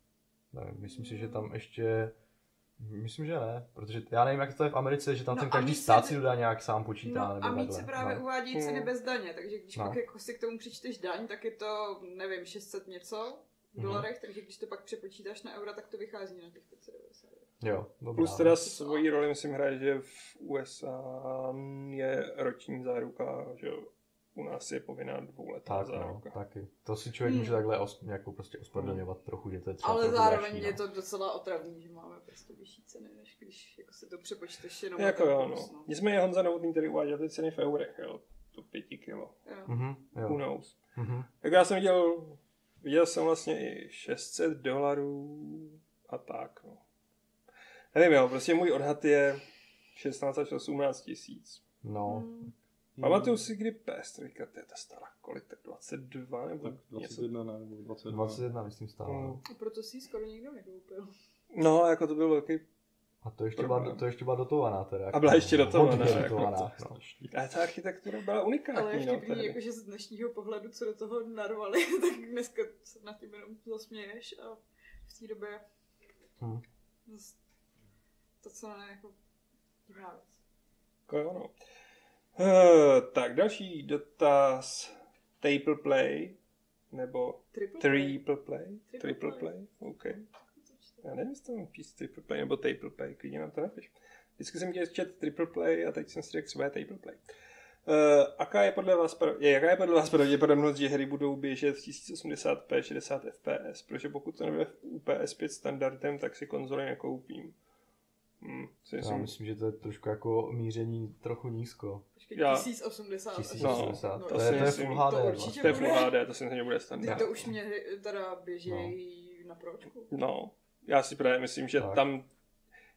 Nevím, myslím si, že tam ještě... Myslím, že ne, protože já nevím, jak to je v Americe, že tam No ten každý stát si dodá nějak sám počítá, No nebo a víc takhle. se právě no. uvádí ceny Hmm. bez daně, takže když No. pak jako si k tomu přičteš daň, tak je to, nevím, 600 něco v Mhm. dolarech, takže když to pak přepočítáš na eura, tak to vychází na těch 590. Jo, dobrá. Plus teda svoji roli musím hrát, že v USA je roční záruka, že jo, u nás je povinná dvouletá Tak, no, záruka. taky. To si člověk Hmm. může takhle os, jako prostě ospravedlňovat trochu, že to je třeba Ale zároveň dražší, je no. to docela otravný, že máme prostě vyšší ceny, než když jako si to přepočteš jenom Jako jo, kurz, no. Nicméně Honza Novotný tady uváděl ty ceny v eurech, jo. To pěti kilo. Jo. Mhm, Who jo. knows. Mhm. Tak já jsem viděl, viděl jsem vlastně i 600 dolarů a tak, no. Nevím, jo, prostě můj odhad je 16 až 18 tisíc. No, Mm. Pamatuju si, kdy PS3, to je ta stála kolik, tak 22 nebo Tak něco. 21 ne, nebo 22. 21 myslím stále. No. A proto si ji skoro nikdo nekoupil. No, jako to byl velký A to ještě, Problém. byla, to ještě byla dotovaná teda. A byla ještě dotovaná, Hodně jako dotovaná, to no. A ta architektura byla unikátní, Ale no, vtipný, tady. jakože z dnešního pohledu, co do toho narvali, tak dneska se nad tím jenom zasměješ a v té době Hm. zas to, co ne, jako divná věc. Jako jo, no. Uh, tak, další dotaz. Table play, nebo Triple triple play? Triple Triple play. play, OK. Já nevím, jestli to mám píst triple play nebo table play, klidně nám to napiš. Vždycky jsem chtěl čet triple play a teď jsem si řekl třeba je table play. Uh, aká je podle vás, je, jaká je podle vás pravděpodobnost, že hry budou běžet v 1080p 60 fps? Protože pokud to nebude u PS5 standardem, tak si konzoli nekoupím. Hmm, si Já myslím, že to je trošku jako míření trochu nízko. Počkej, Já- 1080. 1080. No, to, to je, to je Full to HD. určitě vlastně. to je Full bude. HD, to si myslím, že bude Ty standard. to už mě teda běžejí na pročku. No, já si právě myslím, že Tak. tam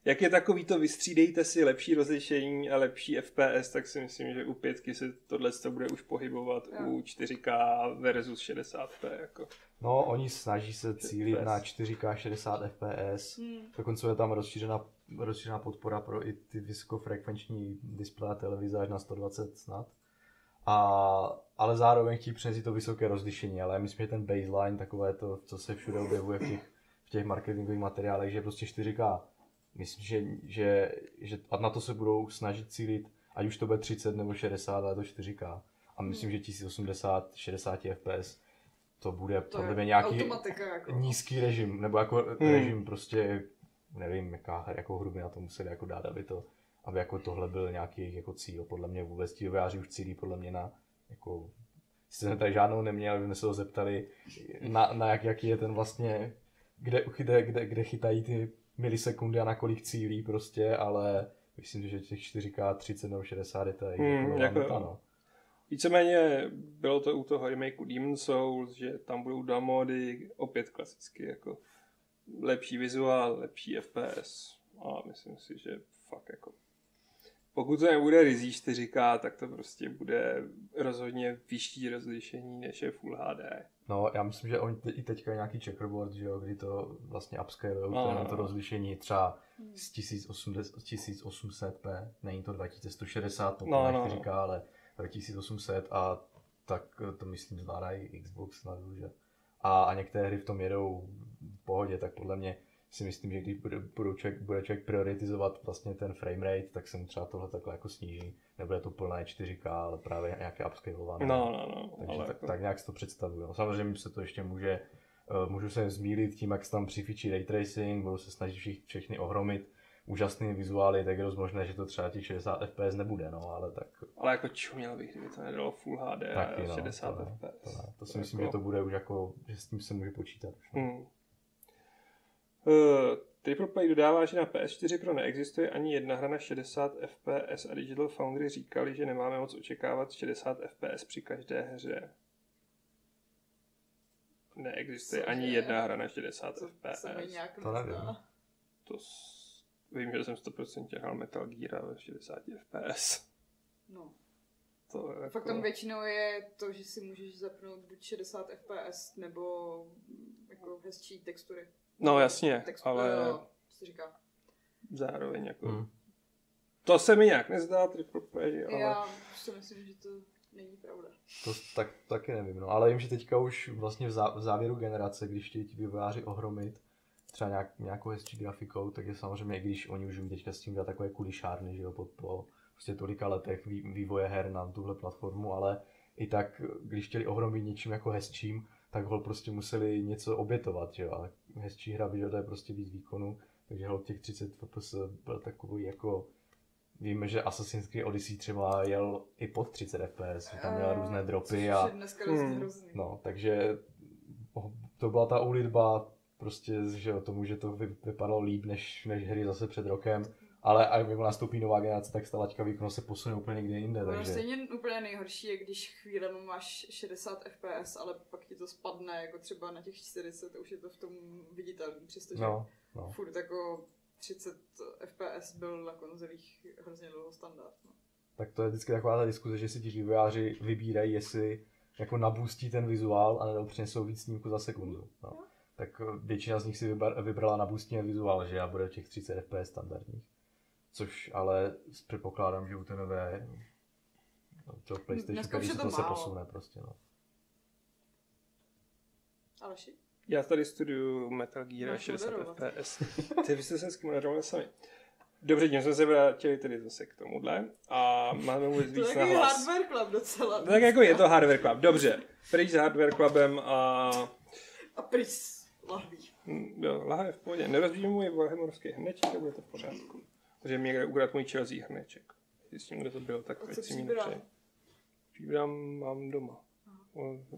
Jak je takový to, vystřídejte si lepší rozlišení a lepší FPS, tak si myslím, že u pětky se tohle to bude už pohybovat Jo. u 4K versus 60p. Jako. No, oni snaží se cílit FPS. na 4K 60 FPS. Hmm. Dokonce je tam rozšířená, rozšířená podpora pro i ty vysokofrekvenční displeje a televize až na 120 snad. A, ale zároveň chtějí přinést to vysoké rozlišení, ale já myslím, že ten baseline, takové to, co se všude objevuje v těch, v těch marketingových materiálech, že prostě 4K. Myslím, že, že, že a na to se budou snažit cílit, ať už to bude 30 nebo 60, ale je to 4K. A myslím, že 1080, 60 FPS to bude To podle mě nějaký automatika jako. nízký režim, nebo jako Hmm. režim prostě, nevím, jaká, jakou hru by na to museli jako dát, aby to, aby jako tohle byl nějaký jako cíl. Podle mě vůbec ti už cílí podle mě na, jako, jsme tady žádnou neměli, aby jsme se ho zeptali, na, na jak, jaký je ten vlastně, kde, kde, kde, kde chytají ty milisekundy a na kolik cílí prostě, ale myslím si, že těch 4K 30 nebo 60 je to Hmm, jako nová jako. Víceméně bylo to u toho remakeu Demon Souls, že tam budou dva mody, opět klasicky jako lepší vizuál, lepší FPS a myslím si, že fakt jako pokud to nebude rizí 4K, tak to prostě bude rozhodně vyšší rozlišení než je Full HD. No, já myslím, že oni te, i teďka je nějaký checkerboard, že jo, kdy to vlastně upscalujou No, to, no, to no. rozlišení třeba z 1080, 1800p, není to 2160, pokud No, no, no, říká, ale 2800 a tak to myslím zvládají Xbox snad že? A, a některé hry v tom jedou v pohodě, tak podle mě si myslím, že když bude, budou člověk, bude člověk prioritizovat vlastně ten frame rate, tak se mu třeba tohle takhle jako sníží. Nebude to plné 4K, ale právě nějaké upscalované. No, no, no. Takže ale tak, jako, tak nějak si to představuju. No, Samozřejmě se to ještě může, uh, můžu se zmílit tím, jak se tam přifičí ray tracing, budou se snažit všich, všechny ohromit úžasný vizuály, tak je dost možné, že to třeba těch 60 fps nebude, no, ale tak ale jako čuměl bych, kdyby to nedalo Full HD taky, a no, 60 to, FPS. to, ne. to si To myslím, jako- že to bude už jako, že s tím se může počítat. Už, no. Hmm. Uh, Triple Play dodává, že na PS4 Pro neexistuje ani jedna hra na 60 FPS a Digital Foundry říkali, že nemáme moc očekávat 60 FPS při každé hře. Neexistuje Cože? ani jedna hra na 60 To FPS. nějak To nevím. To s... Vím, že jsem 100% hrál Metal Gear ve 60 FPS. No. To je Fakt jako... tam většinou je to, že si můžeš zapnout buď 60 fps nebo mm, jako hezčí textury. No jasně, Textu- ale co říká. zároveň jako... Hmm. To se mi nějak nezdá, Triple Play, ale... Já si myslím, že to není pravda. To tak, taky nevím, no, ale vím, že teďka už vlastně v, zá, v závěru generace, když chtějí ti vývojáři ohromit třeba nějak, nějakou hezčí grafikou, tak je samozřejmě, i když oni už umí teďka s tím dělat takové kulišárny, že jo, po, po prostě tolika letech vý, vývoje her na tuhle platformu, ale i tak, když chtěli ohromit něčím jako hezčím, tak hol prostě museli něco obětovat, jo, a hezčí hra vyžaduje prostě víc výkonu, takže hol těch 30 FPS byl takový jako Víme, že Assassin's Creed Odyssey třeba jel i pod 30 FPS, že tam měla různé dropy a Hmm. No, takže to byla ta úlitba prostě, že jo, tomu, že to vy, vypadalo líp než, než hry zase před rokem. Ale a jak nastoupí nová generace, tak ta laťka výkonu se posune úplně někde jinde, No, takže... stejně úplně nejhorší je, když chvílemi máš 60 fps, ale pak ti to spadne, jako třeba na těch 40, a už je to v tom viditelný, přestože No, no. furt jako 30 fps byl na konzolích hrozně dlouho standard. No. Tak to je vždycky taková ta diskuze, že si ti vývojáři vybírají, jestli jako nabustí ten vizuál, anebo přinesou víc snímku za sekundu. No. Tak eh, většina z nich si vybrala nabustí vizuál, že a bude těch 30 fps standardních. Což ale předpokládám, že u té nové no, toho PlayStation Dneska 5 už je se to to se málo. posune prostě. No. Aleši? Já tady studuju Metal Gear Máš 60 moderovat. FPS. Ty vy jste se hezky moderovali sami. Dobře, tím jsme se vrátili tedy zase k tomuhle a máme mluvit To je víc na hlas. hardware club docela. Tak jako je to Hardware Club, dobře. Pryč s Hardware Clubem a A pryč s lahví. hm, jo, laha je v pohodě. Nerozbíjím můj Warhammerovský hrneček a bude to v pořádku. Protože mi někde ukradl můj Chelsea hrneček. Zjistím, kde to byl, tak ať co si mi příbram? nepřeje. Příbram mám doma.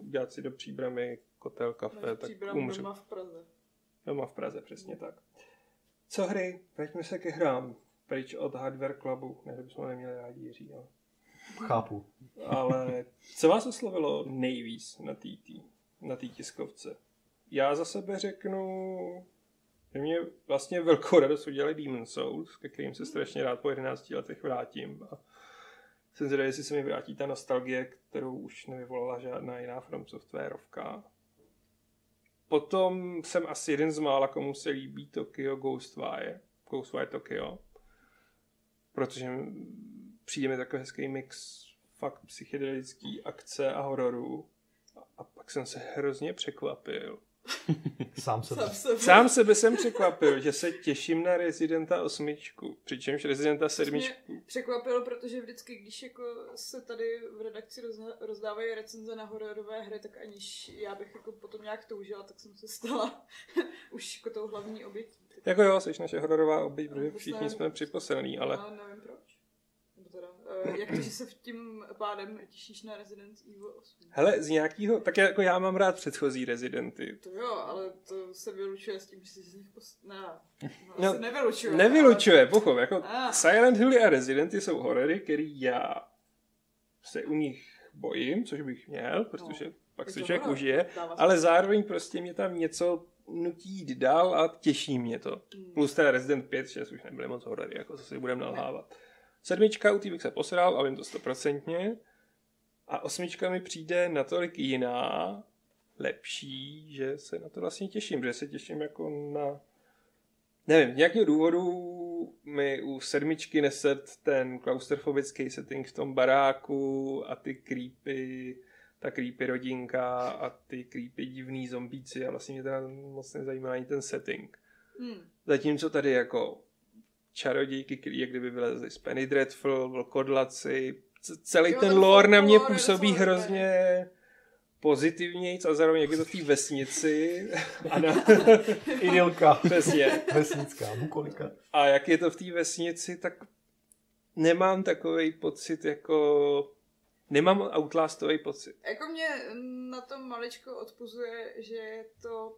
Dělat si do příbramy kotel, kafe, Máš tak příbram umřu. doma v Praze. Doma v Praze, přesně tak. Co hry? Vraťme se ke hrám. Pryč od Hardware Clubu. Ne, že bychom neměli rádi Jiří, ale... Chápu. ale co vás oslovilo nejvíc na té na tý tiskovce? Já za sebe řeknu Že mě vlastně velkou radost udělali Demon Souls, ke kterým se strašně rád po 11 letech vrátím. A jsem zvědavý, jestli se mi vrátí ta nostalgie, kterou už nevyvolala žádná jiná From Softwareovka. Potom jsem asi jeden z mála, komu se líbí Tokyo Ghostwire. Ghostwire Tokyo. Protože přijde mi takový hezký mix fakt psychedelický akce a hororu. A pak jsem se hrozně překvapil. Sám se. Sám se Sám sebe jsem překvapil, že se těším na Residenta osmičku, přičemž Residenta sedmičku. Mě překvapilo, protože vždycky, když jako se tady v redakci rozdávají recenze na hororové hry, tak aniž já bych jako potom nějak toužila, tak jsem se stala už jako tou hlavní obětí. Jako jo, jsi naše hororová oběť, protože No, všichni jsme připosený, ale No, nevím proč. Nebo teda, uh, jak to, že se v tím pádem těšíš na Resident Evil 8? hele, z nějakého, tak jako já mám rád předchozí Rezidenty. To jo, ale to se vylučuje s tím, že si z nich pos... Ne, no, No, nevylučuje. Nevylučuje, pochop, jako Ah. Silent Hill a Residenty jsou horory, který já se u nich bojím, což bych měl, protože No, pak se člověk užije, ale zároveň prostě mě tam něco nutí jít dál a těší mě to. Hmm. Plus teda Resident 5, 6 už nebyly moc horory, jako co si budeme nalhávat. Sedmička, u té bych se posral a vím to stoprocentně. A osmička mi přijde natolik jiná, lepší, že se na to vlastně těším, že se těším jako na... Nevím, z nějakého důvodu mi u sedmičky neset ten klaustrofobický setting v tom baráku a ty creepy, ta creepy rodinka a ty creepy divný zombíci a vlastně mě teda moc nezajímá ani ten setting. Hmm. Zatímco tady jako čarodějky, který jak kdyby vylezly z Penny Dreadful, vlkodlaci, c- celý Jo, ten ten lore na mě je působí hrozně pozitivnějc a zároveň jak je to v té vesnici. A, na, Idylka. přesně. Vesnická, bukolika. a jak je to v té vesnici, tak nemám takový pocit jako... Nemám outlastový pocit. Jako mě na tom maličko odpuzuje, že je to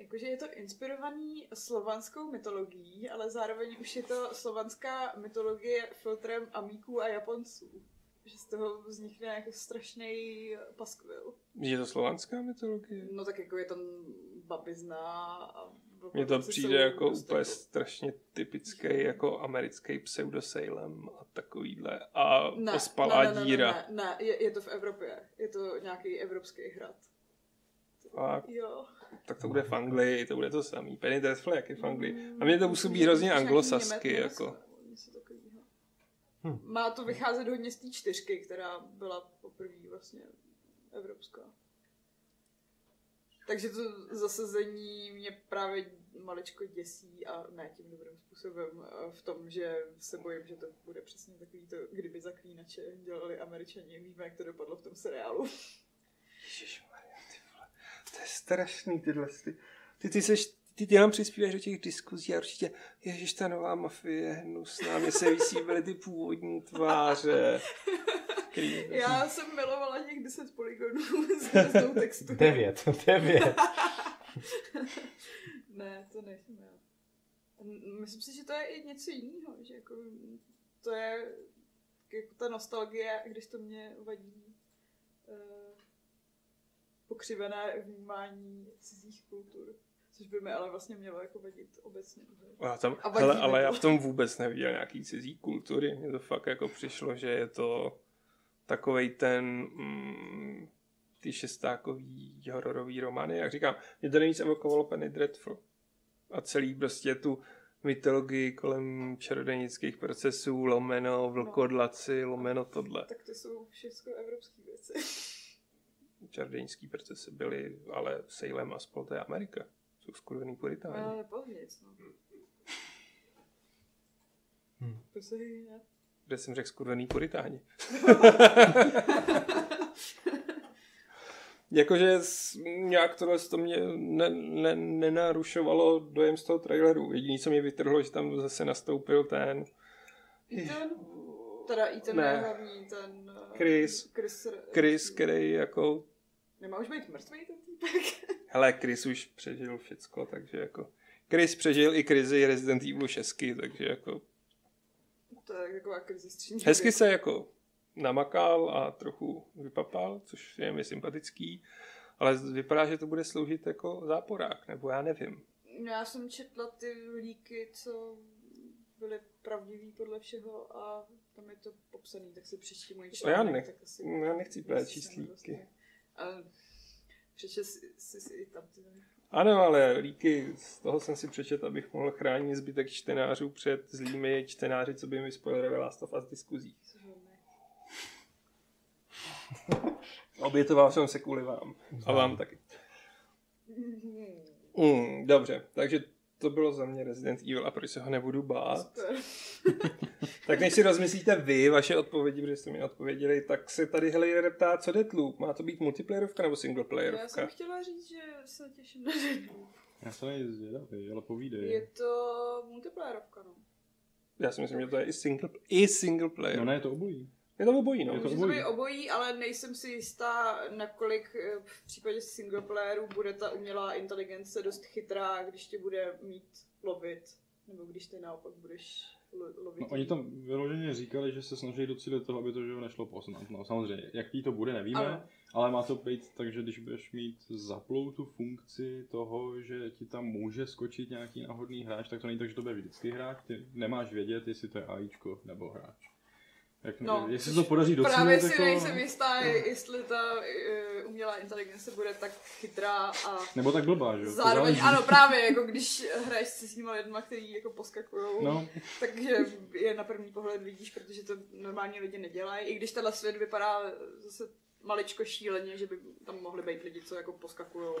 jakože je to inspirovaný slovanskou mytologií, ale zároveň už je to slovanská mytologie filtrem Amíků a Japonců. Že z toho vznikne jako strašný paskvil. Je to slovanská mytologie? No tak jako je tam babizna a Mně to přijde jako úplně strašně typický jako americký pseudosalem a takovýhle. A Ne, ospalá ne, ne, ne, díra. Ne, ne, je, je to v Evropě. Je to nějaký evropský hrad. Fakt. Jo. Tak to bude v Anglii, to bude to samý. Penny Dreadful jak je v Anglii. Mm, A mě to působí hrozně anglosasky, jako. Hm. Má to vycházet hodně z té čtyřky, která byla poprvé vlastně evropská. Takže to zasazení mě právě maličko děsí a ne tím dobrým způsobem eh, v tom, že se bojím, že to bude přesně takový to, kdyby zaklínače dělali američani. Víme, jak to dopadlo v tom seriálu. Ježišmarja, ty vole. To je strašný tyhle. Ty, ty, ty, seš, ty, ty nám přispíváš do těch diskuzí a určitě, ježiš, ta nová mafie je hnusná, mě se vysíbily ty původní tváře. Já jsem milovala těch 10 poligonů s hvězdou textu. Devět, devět. Ne, to nejsem já. Myslím si, že to je i něco jiného, že jako to je jako ta nostalgie, když to mě vadí uh, pokřivené vnímání cizích kultur. Což by mi ale vlastně mělo jako vadit obecně. A tam, A hele, ale to. já v tom vůbec neviděl nějaký cizí kultury. Mně to fakt jako přišlo, že je to takovej ten mm, ty šestákový hororový romány. Jak říkám, mě to nejvíc evokovalo Penny Dreadful. A celý prostě tu mytologii kolem čarodějnických procesů, lomeno vlkodlaci, lomeno tohle. Tak to jsou všechno evropské věci. Čarodějnický procesy byly, ale Salem a spol, to je Amerika. Jsou skurvený puritáni. Ale pozděc, no. Hm. To se ne? Kde jsem řekl skurvený puritáni. Jakože nějak tohle to mě ne, ne, nenarušovalo dojem z toho traileru. Jediné, co mě vytrhlo, že tam zase nastoupil ten Ethan? Teda Ethan Ne. hlavní ten... eh, Chris. Chris, Chris, který jako... Nemá už být mrtvý ten týpek? Hele, Chris už přežil všecko, takže jako... Chris přežil i krizi Resident Evil 6, takže jako... To je taková krize střední. Hezky se jako namakal a trochu vypapal, což je mi sympatický, ale vypadá, že to bude sloužit jako záporák, nebo já nevím. Já jsem četla ty líky, co byly pravdivý podle všeho a tam je to popsaný, tak si přečti můj No já článek. nech- tak asi, Já nechci právě číst líky. dostane. A přečet si, si, i tam ty Ano, ale líky, z toho jsem si přečet, abych mohl chránit zbytek čtenářů před zlými čtenáři, co by mi spoileroval Last of Us diskuzí. Obětoval jsem se kvůli vám. A vám taky. Mm, dobře, takže to bylo za mě Resident Evil a proč se ho nebudu bát. Super. Tak než si rozmyslíte vy vaše odpovědi, protože jste mi odpověděli, tak se tady Helier ptá, co Deathloop? Má to být multiplayerovka nebo Já singleplayerovka? jsem chtěla říct, že se těším na Deadloop. Já se nejsem zvědavý, ale povídej. Je to multiplayerovka, no. Já si myslím, že to je i single, i single player. No ne, je to obojí. Je to obojí, no. Je to Může to obojí. být obojí, ale nejsem si jistá, nakolik eh, v případě singleplayerů bude ta umělá inteligence dost chytrá, když tě bude mít lovit, nebo když ty naopak budeš lo- lovit. No, oni tam vyloženě říkali, že se snaží docílit toho, aby to že nešlo poznat. No samozřejmě, jak jí to bude, nevíme, Ano. ale má to být tak, že když budeš mít zaplou tu funkci toho, že ti tam může skočit nějaký náhodný hráč, tak to není tak, že to bude vždycky hráč, ty nemáš vědět, jestli to je AIčko nebo hráč. Jak, No, jestli se to podaří docílit, Právě si to... nejsem jistá, jestli ta eh, umělá inteligence bude tak chytrá a Nebo tak blbá, že jo? to zároveň, záleží. ano právě, jako když hraješ si s nimi lidma, který jako poskakujou, No, takže je na první pohled vidíš, protože to normální lidi nedělají, i když tenhle svět vypadá zase maličko šíleně, že by tam mohli být lidi, co jako poskakujou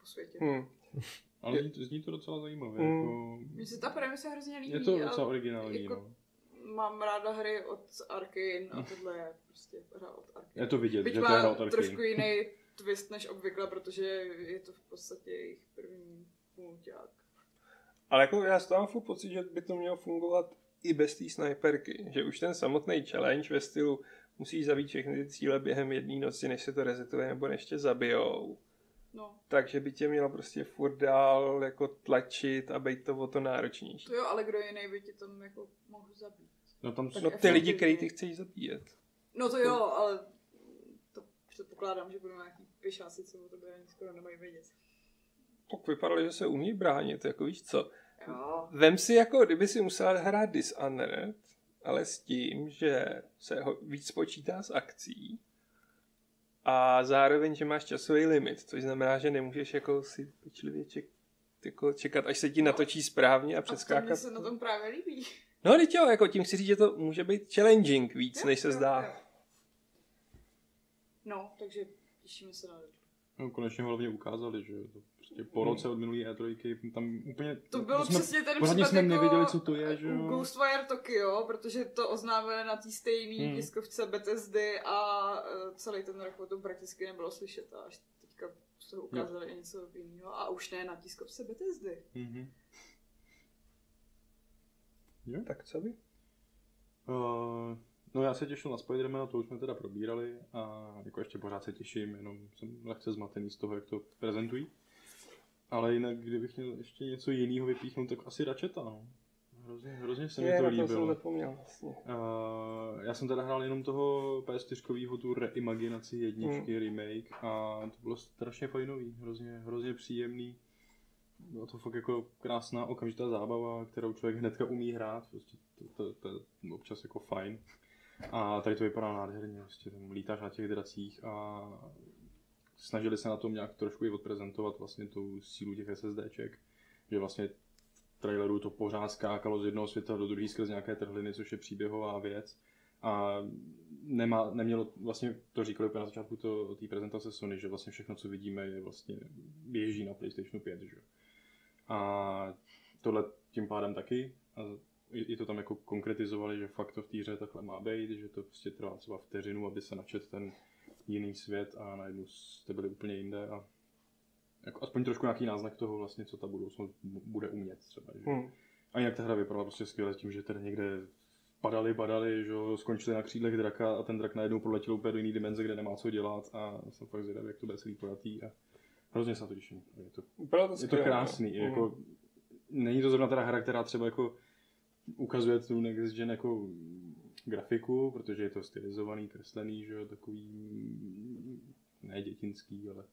po světě. Hmm. ale zní, to- zní to docela zajímavě. Mm. Jako, Mně se ta premisa hrozně líbí. je to docela originální, jako- no. Mám ráda hry od Arkane a tohle je prostě hra od Arkane. Je to vidět, Byť že to je hra má od Arkane. trošku jiný twist než obvykle, protože je to v podstatě jejich první mulťák. Ale jako já mám furt pocit, že by to mělo fungovat i bez té snajperky. Že už ten samotný challenge ve stylu musíš zabít všechny ty cíle během jedné noci, než se to resetuje nebo než tě zabijou. No, Takže by tě mělo prostě furt dál jako tlačit a být to o to náročnější. to jo, ale kdo jiný by tě tam jako mohl zabít? No tam Tak No ty lidi, který ty chceš zabíjet. No to jo, ale to předpokládám, že budou nějaký pěšáci, co o tobě ani skoro nemají vědět. Tak vypadalo, že se umí bránit, jako víš co. Jo. Vem si jako, kdyby si musel hrát Dishonored, ale s tím, že se ho víc počítá z akcí a zároveň, že máš časový limit, což znamená, že nemůžeš jako si pečlivě ček, jako čekat, až se ti natočí správně a A přeskákat. se na tom právě líbí. No, teď jo, jako tím chci říct, že to může být challenging víc, Jo, než se jo, zdá. jo. No, takže těšíme se na to. No, konečně hlavně ukázali, že jo, to prostě po roce od minulý E3, tam úplně... To bylo jsme, přesně ten případ jsme jako nevěděli, co to je, že jo. Ghostwire Tokyo, protože to oznámili na té stejné Hmm. tiskovce Bethesdy a eh, celý ten rok o tom prakticky nebylo slyšet a až teďka toho ukázali i něco jiného a už ne na tiskovce Bethesdy. Mhm. Jo? Tak co by? Uh, no já se těšil na Spidermana, to už jsme teda probírali a jako ještě pořád se těším, jenom jsem lehce zmatený z toho, jak to prezentují. Ale jinak, kdybych měl ještě něco jiného vypíchnout, tak asi Ratcheta, no. Hrozně, hrozně se mi Je, to na to jsem líbilo. zapomněl vlastně. Uh, já jsem teda hrál jenom toho PS4 tu reimaginaci jedničky, remake a to bylo strašně fajnový, hrozně, hrozně příjemný. Byla to fakt jako krásná okamžitá zábava, kterou člověk hnedka umí hrát, prostě to, to, to, je občas jako fajn. A tady to vypadá nádherně, prostě tam lítáš na těch dracích a snažili se na tom nějak trošku i odprezentovat vlastně tu sílu těch SSDček, že vlastně v traileru to pořád skákalo z jednoho světa do druhého skrz nějaké trhliny, což je příběhová věc. A nemá, nemělo, vlastně to říkali úplně na začátku to- té prezentace Sony, že vlastně všechno, co vidíme, je vlastně běží na PlayStation 5, že? A tohle tím pádem taky. A i to tam jako konkretizovali, že fakt to v té hře takhle má být, že to prostě trvá třeba vteřinu, aby se načet ten jiný svět a najednou jste byli úplně jinde a jako aspoň trošku nějaký náznak toho vlastně, co ta budoucnost bu- bude umět třeba. Že? Hmm. A jinak ta hra vypadala prostě skvěle tím, že tady někde padali, badali, že jo, skončili na křídlech draka a ten drak najednou proletěl úplně do jiný dimenze, kde nemá co dělat a jsem fakt zvědavý, jak to bude celý pojatý a hrozně se to těším. Je to, Bylo to, je to skvělé, krásný, no. jako, není to zrovna teda hra, která třeba jako ukazuje tu next gen jako grafiku, protože je to stylizovaný, kreslený, že jo, takový ne dětinský, ale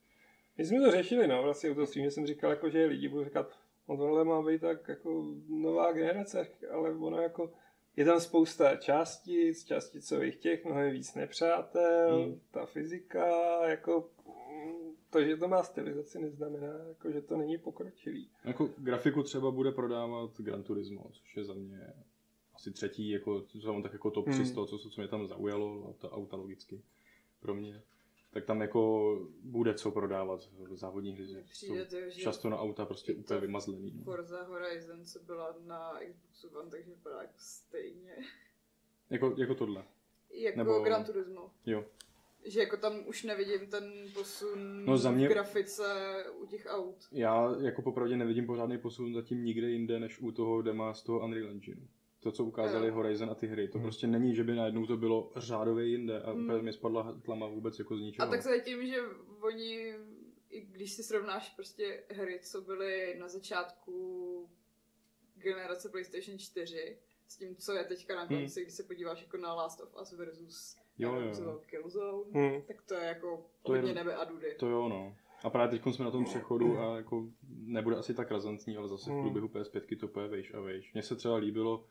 My jsme to řešili, no, vlastně u toho streamu jsem říkal, jako, že lidi budou říkat, no tohle má být tak jako nová generace, ale ono jako, je tam spousta částic, částicových těch, mnohem víc nepřátel, Hmm. ta fyzika, jako mm, to, že to má stylizaci, neznamená, jako, že to není pokročilý. Jako grafiku třeba bude prodávat Gran Turismo, což je za mě asi třetí, jako, co jsem tak jako top Hmm. 300, co, co mě tam zaujalo, a ta auta logicky pro mě. Tak tam jako bude co prodávat závodní hry. že Přijde jsou to, že často na auta prostě úplně vymazlený. no. Forza Horizon, co byla na Xboxu One, takže vypadá jako stejně. Jako, jako tohle. Jako Nebo-. Gran Turismo. Jo. Že jako tam už nevidím ten posun No za mě- v grafice u těch aut. Já jako popravdě nevidím pořádný posun zatím nikde jinde, než u toho dema z toho Unreal Engine. To, co ukázali. Horizon a ty hry, to Hmm. prostě není, že by najednou to bylo řádově jinde a Hmm. úplně mi spadla tlama vůbec jako z A ničeho. tak se tím, že oni, i když si srovnáš prostě hry, co byly na začátku generace PlayStation 4, s tím, co je teďka na Hmm. konci, když se podíváš jako na Last of Us versus Jo, jo, jo. Killzone, Hmm. tak to je jako To je- hodně nebe a dudy. To jo, no. A právě teď jsme na tom přechodu a jako nebude asi tak razantní, ale zase v Hmm. průběhu PS5 to půjde vejš a vejš. Mně se třeba líbilo,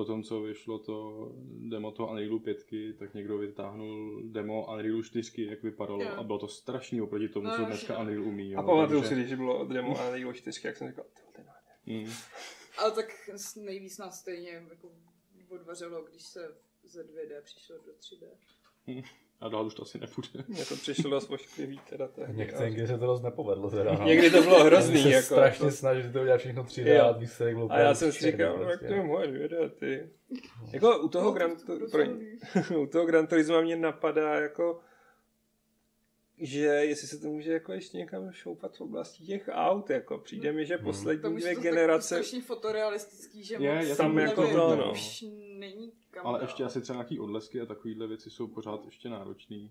po tom, co vyšlo to demo toho Unrealu 5, tak někdo vytáhnul demo Unrealu 4, jak vypadalo Jo. a bylo to strašný oproti tomu, No, co dneska no. Unreal umí. A jo. pamatuju Takže- si, když bylo demo a Unreal 4, jak jsem říkal, to je. Mm. Ale tak nejvíc nás stejně jako odvařilo, když se ze 2D přišlo do 3D. A dál už to asi nebude. Mně to přišlo dost ošklivý teda tehdy. Některým se to dost nepovedlo teda. no. Někdy to bylo hrozný, se jako. strašně to- snažili to udělat všechno 3D Jo. a výsledek byl A já jsem si říkal, no, jak prostě. to je moje věda, ty. Jako u toho, No, Gran, to- to to, rozumím. u toho Gran Turismo mě napadá jako že jestli se to může jako ještě někam šoupat v oblasti těch aut, jako přijde mi, že Hmm. poslední už dvě to generace, strašně fotorealistický, že Je, moc je to Tam jako to, no. už není kam Ale dál. ještě asi třeba nějaký odlesky a takovýhle věci jsou pořád ještě náročný.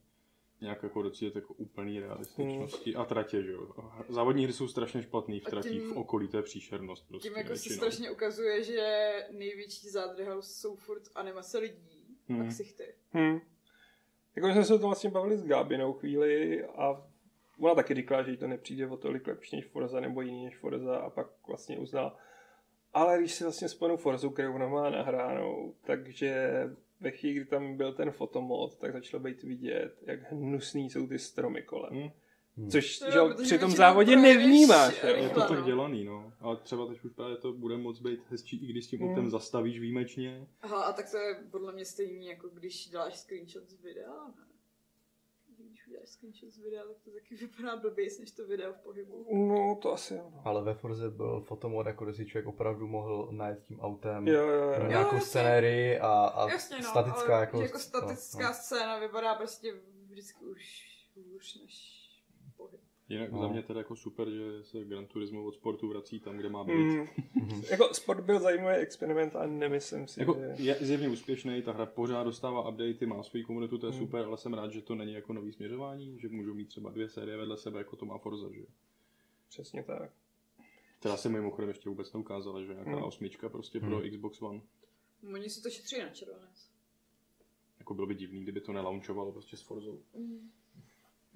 Nějak jako docílit jako úplný realističnosti. A tratě, že jo. Závodní hry jsou strašně špatný v tratích, tím- v okolí, to je příšernost prostě Tím jako se většinou. strašně ukazuje, že největší zádrhel jsou furt animace lidí Hmm. a ksichty. hm. Jako jsme se o tom vlastně bavili s Gábinou chvíli a ona taky říkala, že jí to nepřijde o tolik lepší než Forza nebo jiný než Forza a pak vlastně uznala. Ale když si vlastně spomenu Forzu, kterou ona má nahránou, takže ve chvíli, kdy tam byl ten fotomod, tak začalo být vidět, jak hnusný jsou ty stromy kolem. Hmm. Hmm. Což Jo, že, při tom závodě nevnímáš. Jo. Je to rychle, tak no. dělaný, no. Ale třeba teď už právě to bude moc být hezčí, i když s tím Hmm. autem zastavíš výjimečně. Aha, a tak to je podle mě stejný, jako když děláš screenshot z videa, ne? Když uděláš screenshot z videa, tak to taky vypadá blbějc, než to video v pohybu. No, to asi jo. no. Ale ve Forze byl fotomod, jako kde si člověk opravdu mohl najít tím autem Jo, jo, jo. nějakou jasně. scenérii a, a Jasně, no, statická ale jako... jako statická no, scéna vypadá prostě vždycky už hůř než pohyb. Jinak No. za mě teda jako super, že se Gran Turismo od sportu vrací tam, kde má být. Mm. Jako sport byl zajímavý experiment a nemyslím si, Jako že... je zjevně úspěšný, ta hra pořád dostává updaty, má svou komunitu, to je Hmm. super, ale jsem rád, že to není jako nový směřování, že můžou mít třeba dvě série vedle sebe, jako to má Forza, že? jo. Přesně tak. Která se mimochodem ještě vůbec neukázala, že nějaká Hmm. osmička prostě pro Hmm. Xbox One. Oni si to šetří na červenec. Jako bylo by divný, kdyby to nelaunčovalo prostě s Forzou.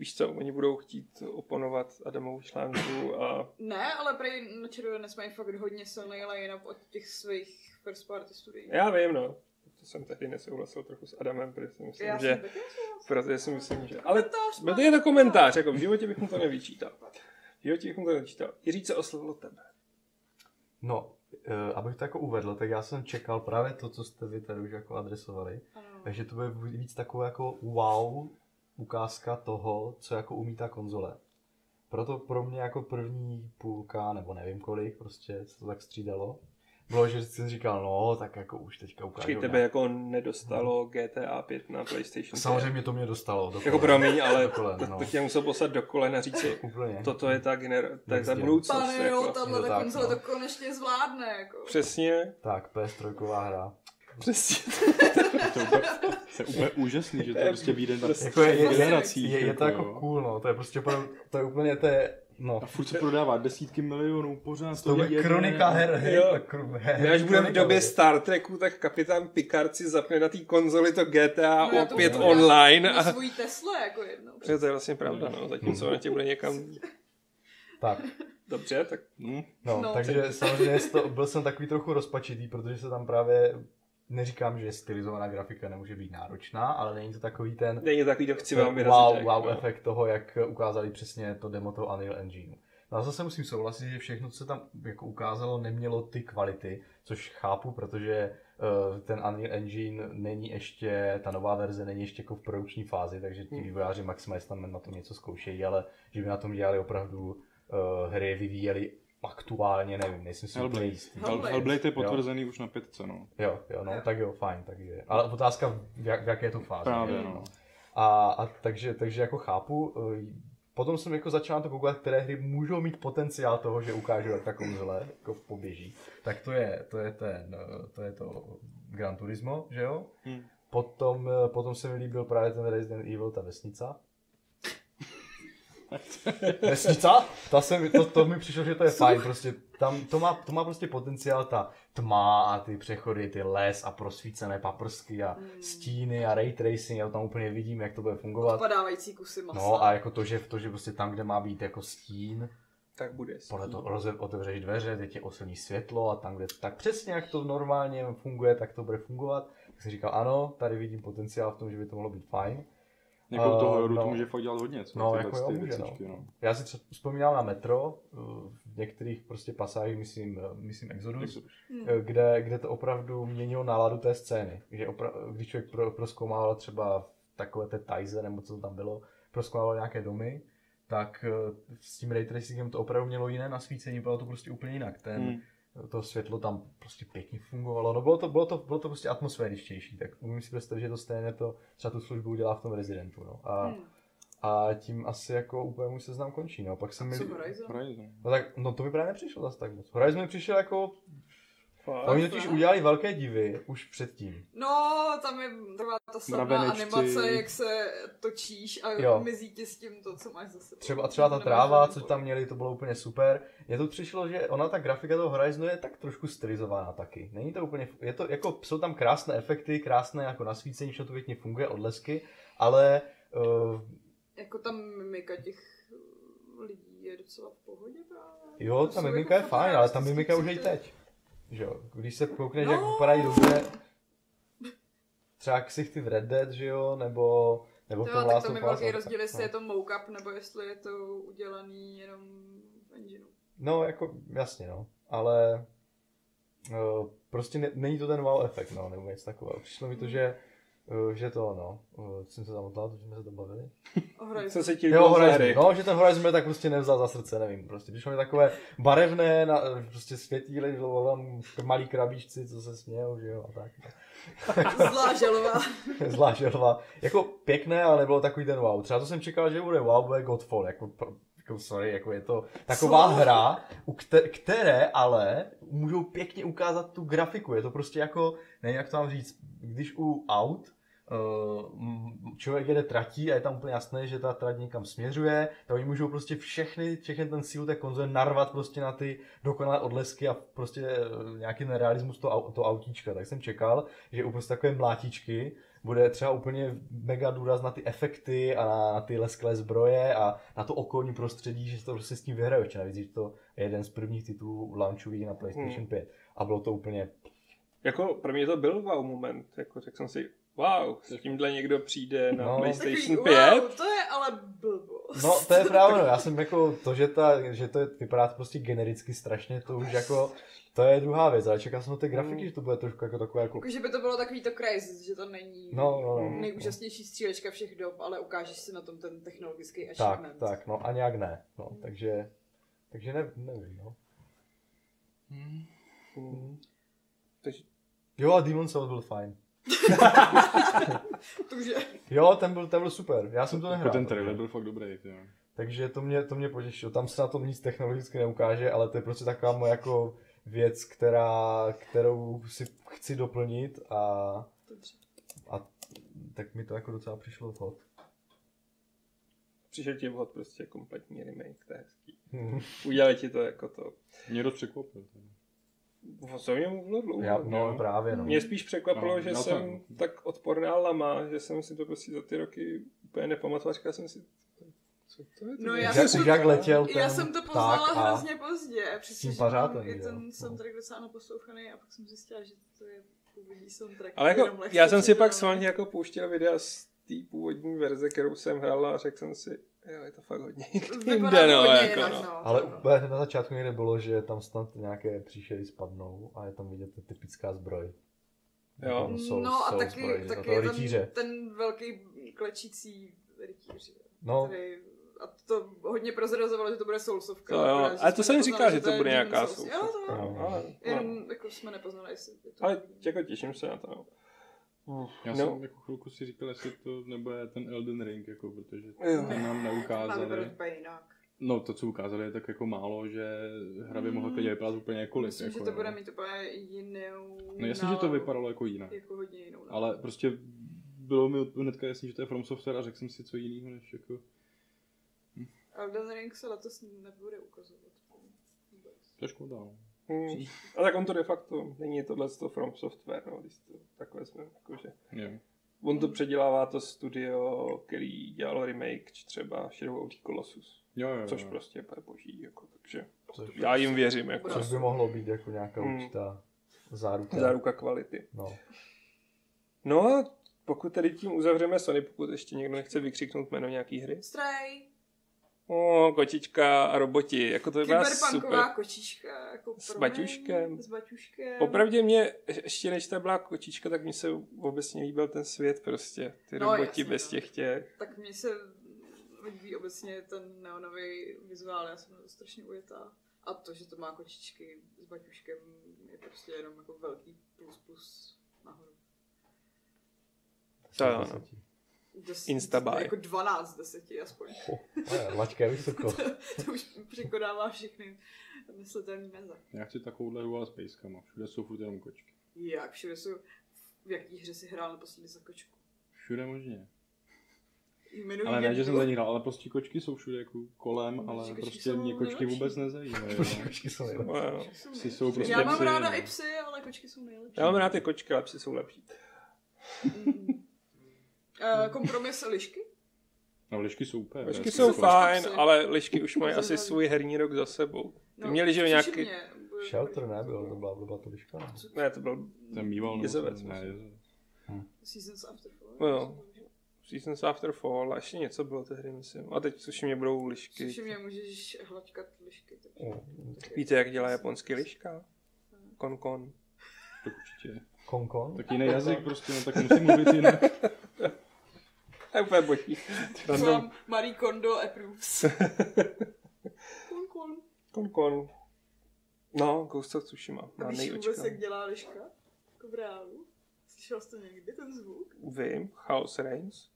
Víš co, oni budou chtít oponovat Adamovu článku a Ne, ale prej na červenec mají fakt hodně silný line-up od těch svých first party studií. já vím, no. To jsem tehdy nesouhlasil trochu s Adamem, protože si myslím, Já že... jsem. Protože si myslím, že... Ale byl to je to komentář, jako v životě bych mu to nevyčítal. V životě bych mu to nevyčítal. Jiří, co oslovilo tebe? No, eh, abych to jako uvedl, tak já jsem čekal právě to, co jste vy tady už jako adresovali. Ano. Takže to bude víc takové jako wow ukázka toho, co jako umí ta konzole. Proto pro mě jako první půlka, nebo nevím kolik, prostě se to tak střídalo. Bylo, že jsem říkal, no, tak jako už teďka ukážu. Počkej, tebe jako nedostalo GTA 5 na PlayStation 5. Samozřejmě to mě dostalo. Do Jako promiň, ale Do kolen, to, no. to tě musel poslat do kolena a říct si, Úplně. toto je ta, gener- to je ta budoucnost. Pane jo, jako. tahle Je to ta tak, konzole no. to konečně zvládne, jako. Přesně, Tak, PS3 hra. Přesně. To je úplně, to je úplně úžasný, že to To je prostě vyjde na prostě- Jako je, je, je, generacích. je, je to jako jo. cool, no. To je prostě úplně, to je úplně, to je No, A furt se prodává desítky milionů, pořád to bude jede. kronika her, her, Jo. kr- her, až budeme v době. Star Treku, tak kapitán Picard si zapne na té konzoli to GTA No, to opět budu online. A... svojí Tesla jako jednou. Jo, to je vlastně pravda, no. Zatímco na tě bude někam Tak, dobře, tak Hm? no, No. takže samozřejmě to, byl jsem takový trochu rozpačitý, protože se tam právě, neříkám, že stylizovaná grafika nemůže být náročná, ale není to takový ten není to takový, to chci vám vyrazit. wow, wow no. efekt toho, jak ukázali přesně to demo toho Unreal Engineu. No a zase musím souhlasit, že všechno, co se tam jako ukázalo, nemělo ty kvality, což chápu, protože uh, ten Unreal Engine není ještě, ta nová verze není ještě jako v produkční fázi, takže ti Hmm. vývojáři maximálně tam na tom něco zkoušejí, ale že by na tom dělali opravdu uh, hry, vyvíjeli aktuálně, nevím, nejsem si úplně jistý. Hell- Hellblade. Hellblade je potvrzený už na pětce, no. Jo, jo, no, tak jo, fajn, takže. Ale otázka, v, jak, v jaké je to fázi. Právě, no. A, a takže, takže jako chápu, eh, potom jsem jako začal to googlat, které hry můžou mít potenciál toho, že ukážu, jak ta konzole jako poběží. Tak to je, to je ten, eh, to je to Gran Turismo, že jo? Hm. Potom, eh, potom se mi líbil právě ten Resident Evil, ta vesnica. Vesnica? Ta se, mi- to, to mi přišlo, že to je fajn, prostě tam, to má, to má prostě potenciál ta tma a ty přechody, ty les a prosvícené paprsky a stíny a ray tracing, já to tam úplně vidím, jak to bude fungovat. Odpadávající kusy masa. No a jako to, že, to, že prostě tam, kde má být jako stín, Tak bude. podle toho roze, otevřeš dveře, teď je osilní světlo a tam, kde tak přesně jak to normálně funguje, tak to bude fungovat. Tak jsem říkal, ano, tady vidím potenciál v tom, že by to mohlo být fajn. Jako Eh, toho rodu no. to může fakt dělat hodně, co? No, jako jo, ty může, věcičky, no. Já si třeba vzpomínám na metro, eh, v některých prostě pasážích, myslím, eh, myslím Exodus, Hmm. eh, kde, kde to opravdu měnilo náladu té scény. Že opra- když člověk pro, proskoumával třeba takové té tajze, nebo co to tam bylo, proskoumával nějaké domy, tak s tím ray tracingem to opravdu mělo jiné nasvícení, bylo to prostě úplně jinak. Ten, Hmm. To světlo tam prostě pěkně fungovalo. No bylo to, bylo to, bylo to prostě atmosféričtější, tak umím si představit, že to stejně to třeba tu službu udělá v tom Residentu. No. A, Hmm. a tím asi jako úplně můj seznam končí. No. Pak se mi... Co Horizon? Horizon. No tak, no to mi právě nepřišlo zase tak moc. Horizon mi přišel jako, Fakt. oni totiž udělali velké divy už předtím. No, tam je taková ta slavná animace, jak se točíš a Jo. mizí ti s tím to, co máš zase. Třeba, třeba ta tráva, co tam měli, to bylo úplně super. Mně to přišlo, že ona ta grafika toho Horizonu je tak trošku stylizovaná taky. Není to úplně, je to jako, jsou tam krásné efekty, krásné jako nasvícení, všechno to pěkně funguje, odlesky, ale uh, Jako tam mimika těch lidí je docela v pohodě právě. jo, ta mimika je jako fajn, ale ta mimika už je teď. Že jo, když se koukneš, No. jak vypadají dobře, třeba ksichty v Red Dead, že jo, nebo, nebo tom tak tam of je velký no, rozdíl, jestli no. je to mockup, nebo jestli je to udělaný jenom v engineu. No, jako, jasně, no. Ale uh, prostě ne, není to ten wow efekt, no, nebo něco takového. Přišlo mi to, že, uh, že to, no, uh, jsem se zamotal, že jsme se to bavili. Horizon. Co se ti Jo, Horizon, hry? no, že ten Horizon mě tak prostě nevzal za srdce, nevím, prostě přišlo mi takové barevné, na, prostě světíly, bylo tam malí krabíčci, co se smějou, že jo, a tak. Zlá želová. Zvlášť želva. Jako pěkné, ale nebylo takový ten wow. Třeba to jsem čekal, že bude wow, bude Godfall, jako, pro- jako sorry, jako je to taková Co? hra, u kte- které ale můžou pěkně ukázat tu grafiku. Je to prostě jako, nevím jak to mám říct, když u aut uh, člověk jede tratí a je tam úplně jasné, že ta trať někam směřuje, tak oni můžou prostě všechny, všechny ten sílu té konzole narvat prostě na ty dokonalé odlesky a prostě eh, nějaký nerealismus to, to autíčka. Tak jsem čekal, že u prostě takové mlátičky bude třeba úplně mega důraz na ty efekty a na, na ty lesklé zbroje a na to okolní prostředí, že to prostě s tím vyhraješ. Ještě navíc, že to je jeden z prvních titulů launchových na PlayStation Hmm. 5. A bylo to úplně Jako pro mě to byl wow moment. Jako řekl jsem si, wow, s tímhle někdo přijde na No. PlayStation Takový, 5. wow, to je ale blbost. No, to je právě, no. já jsem jako to, že, ta, že to je, vypadá to prostě genericky strašně, to už jako, to je druhá věc, ale čekal jsem na ty grafiky, Mm. že to bude trošku jako takové jako, Jako, že by to bylo takový to crazy, že to není No, no, no. nejúžasnější střílečka všech dob, ale ukážeš si na tom ten technologický tak, achievement. tak, no a nějak ne, no, takže, takže ne, nevím, no. Hmm. Takže Jo, a Demon Souls byl fajn. To už je. Jo, ten byl, ten byl super, já jsem to Jako nehrál. ten trailer byl fakt dobrý, jo. Takže to mě, to mě potěšilo. Tam se na tom nic technologicky neukáže, ale to je prostě taková moje jako věc, která, kterou si chci doplnit a, a tak mi to jako docela přišlo vhod. přišel ti vhod prostě kompletní remake, to je hezký. Mhm. Udělali ti to jako to. Mě dost překvapil. No, Co mě mluvilo dlouho. Já, no právě no. Mě spíš překvapilo, No, že já jsem to- tak odporná lama, že jsem si to prostě za ty roky úplně nepamatoval. Říkal jsem si, co to je? to No já Jak, jsem si- jak letěl ten Já jsem to poznala a... hrozně pozdě. Přesně, tím pařátem, je že ten? No. soundtrack docela naposlouchaný a pak jsem zjistila, že to je původní soundtrack. Ale jako, lehce já jsem si pak předělaný. svaně jako pouštěl videa z té původní verze, kterou jsem hrál a řekl jsem si, jo, je to fakt hodně Vypadá jinde, to no, hodně jako, no. no. Ale úplně na začátku někde bylo, že tam snad nějaké příšery spadnou a je tam vidět ta typická zbroj. Jo. Jako soul- No a taky, zbroj, taky je ten, rytíře. ten velký klečící rytíř. No, Který, a to hodně prozrazovalo, že to bude soulsovka. To jo, ale to jsem říkal, že to bude nějaká Souls. Jo, to soulsovka, jo. no, ale, no. Jenom jako jsme nepoznali, jestli je to... ale jako těším se na to. No. Já No. jsem jako chvilku si říkal, jestli to nebude ten Elden Ring, jako, protože Jo. ten nám neukázali. No to, co ukázali, je tak jako málo, že hra by mohla klidně vypadat úplně jakkoliv. Myslím, jako, že to bude mít úplně jinou No jasně, že to vypadalo jako jinak. Jako hodně jinou. Ale prostě bylo mi hnedka jasný, že to je From Software a řekl jsem si co jiného, než jako... Elden Ring se letos nebude ukazovat. Vůbec. To je škoda, no. Hmm. A tak on to de facto není tohle to From Software, no, když to tak vezmeme, jakože. Jo. On to předělává to studio, který dělal remake třeba Shadow of the Colossus, Jo, jo, jo. což prostě je boží, jako, takže což, já jim věřím, jako což by mohlo být jako nějaká Hmm. určitá záruka. záruka kvality. No. No a pokud tady tím uzavřeme Sony, pokud ještě někdo nechce vykřiknout jméno nějaký hry. Stray, O, kočička a roboti, jako to vypadá super. kočička. Jako S baťuškem. mě, S baťuškem. Popravdě mě, ještě než ta byla kočička, tak mi se obecně líbil ten svět prostě. Ty No, roboti jasně, bez no. těch těch. Tak mně se líbí obecně ten neonový vizuál, já jsem strašně ujetá. A to, že to má kočičky s baťuškem, je prostě jenom jako velký plus plus nahoru. To jo, no. Des, Instabuy. Jako 12 z 10 aspoň. Oh, laťka je vysoko. to, to už překonává všechny myslitelné meze. Já chci takovouhle hru ale s pejskama. Všude jsou furt jenom kočky. Jak všude jsou, v jaký hře si hrál naposledy za kočku? Všude možně. Jmenuji Ale ne, že jsem za ní hrál, ale prostě kočky jsou všude jako kolem, No, ale kočky prostě jsou mě kočky nejlepší. vůbec nezajímají. Kočky jsou nejlepší. Jsou Psy nejlepší. jsou prostě Já mám psy, ráda i psy, ale kočky jsou nejlepší. Já mám rád ty kočky, ale psy jsou lepší. Uh, kompromis lišky? No, lišky jsou úplně. Hezky, jsou jako- fajn, psy. ale lišky už mají asi svůj herní rok za sebou. No, Ty měli, že nějaký... mě, Shelter nebyl, to byla blbá to liška. ne? Ne, to byl Ten mýval, Jezevec, ne, jezevec. Seasons After Fall. No jo. Seasons After Fall a ještě něco bylo té hry, myslím. A teď suši mě budou lišky. Což mě můžeš hlačkat lišky. Oh. Víte, jak dělá japonský liška? Kon kon. Tak určitě. Konkon? Tak jiný jazyk prostě, no tak musím mluvit jinak. To je úplně boží. Random. Marie Kondo approves. Kon, kon. Kon kon. No, Ghost of Tsushima. A víš vůbec, jak dělá liška? Jako v reálu? Slyšel jsi to někdy, ten zvuk? Vím, Chaos Reigns.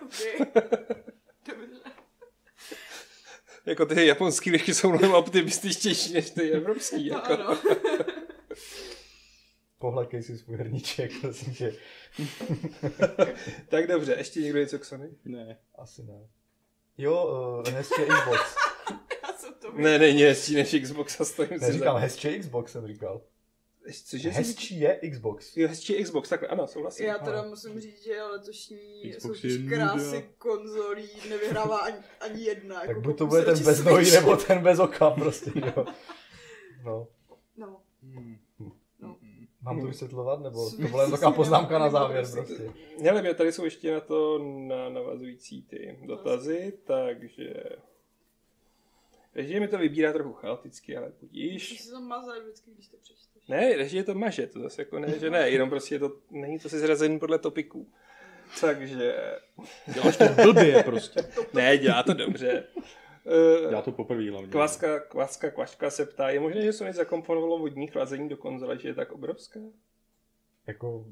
Dobře. Jako ty japonský lišky jsou mnohem optimističtější než ty evropský. No Jako. ano. Pohledkej si svůj hrníček, prosím tě. tak dobře, ještě někdo něco k Sony? Ne. Asi ne. Jo, uh, hezčí je Xbox. Já jsem to Ne, není hezčí než Xbox a stojím si Neříkám za... hezčí Xbox, jsem říkal. Cože Hezčí je Xbox. Jo, hezčí Xbox, takhle, ano, souhlasím. Já teda musím říct, že letošní Xbox soutěž krásy konzolí nevyhrává ani, ani jedna. Tak jako buď to bude ten bez nohy, nebo ten bez oka, prostě, jo. No. No, Hmm. Mám to vysvětlovat, nebo to byla jen taková poznámka na závěr prostě-. Hele, mě tady jsou ještě na to na navazující ty dotazy, takže... Režie mi to vybírá trochu chaoticky, ale budíš. si to mazat vždycky, když to přečteš. Ne, režie to maže, to zase jako ne, že ne, jenom prostě je to, není to si zrazený podle topiků. Takže, Děláš to blbě prostě. ne, dělá to dobře. Uh, Já to poprvé hlavně. Kvaska, kvaska, kvaška se ptá, je možné, že Sony zakomponovalo vodní chlazení do konzole, že je tak obrovská? Jako uh,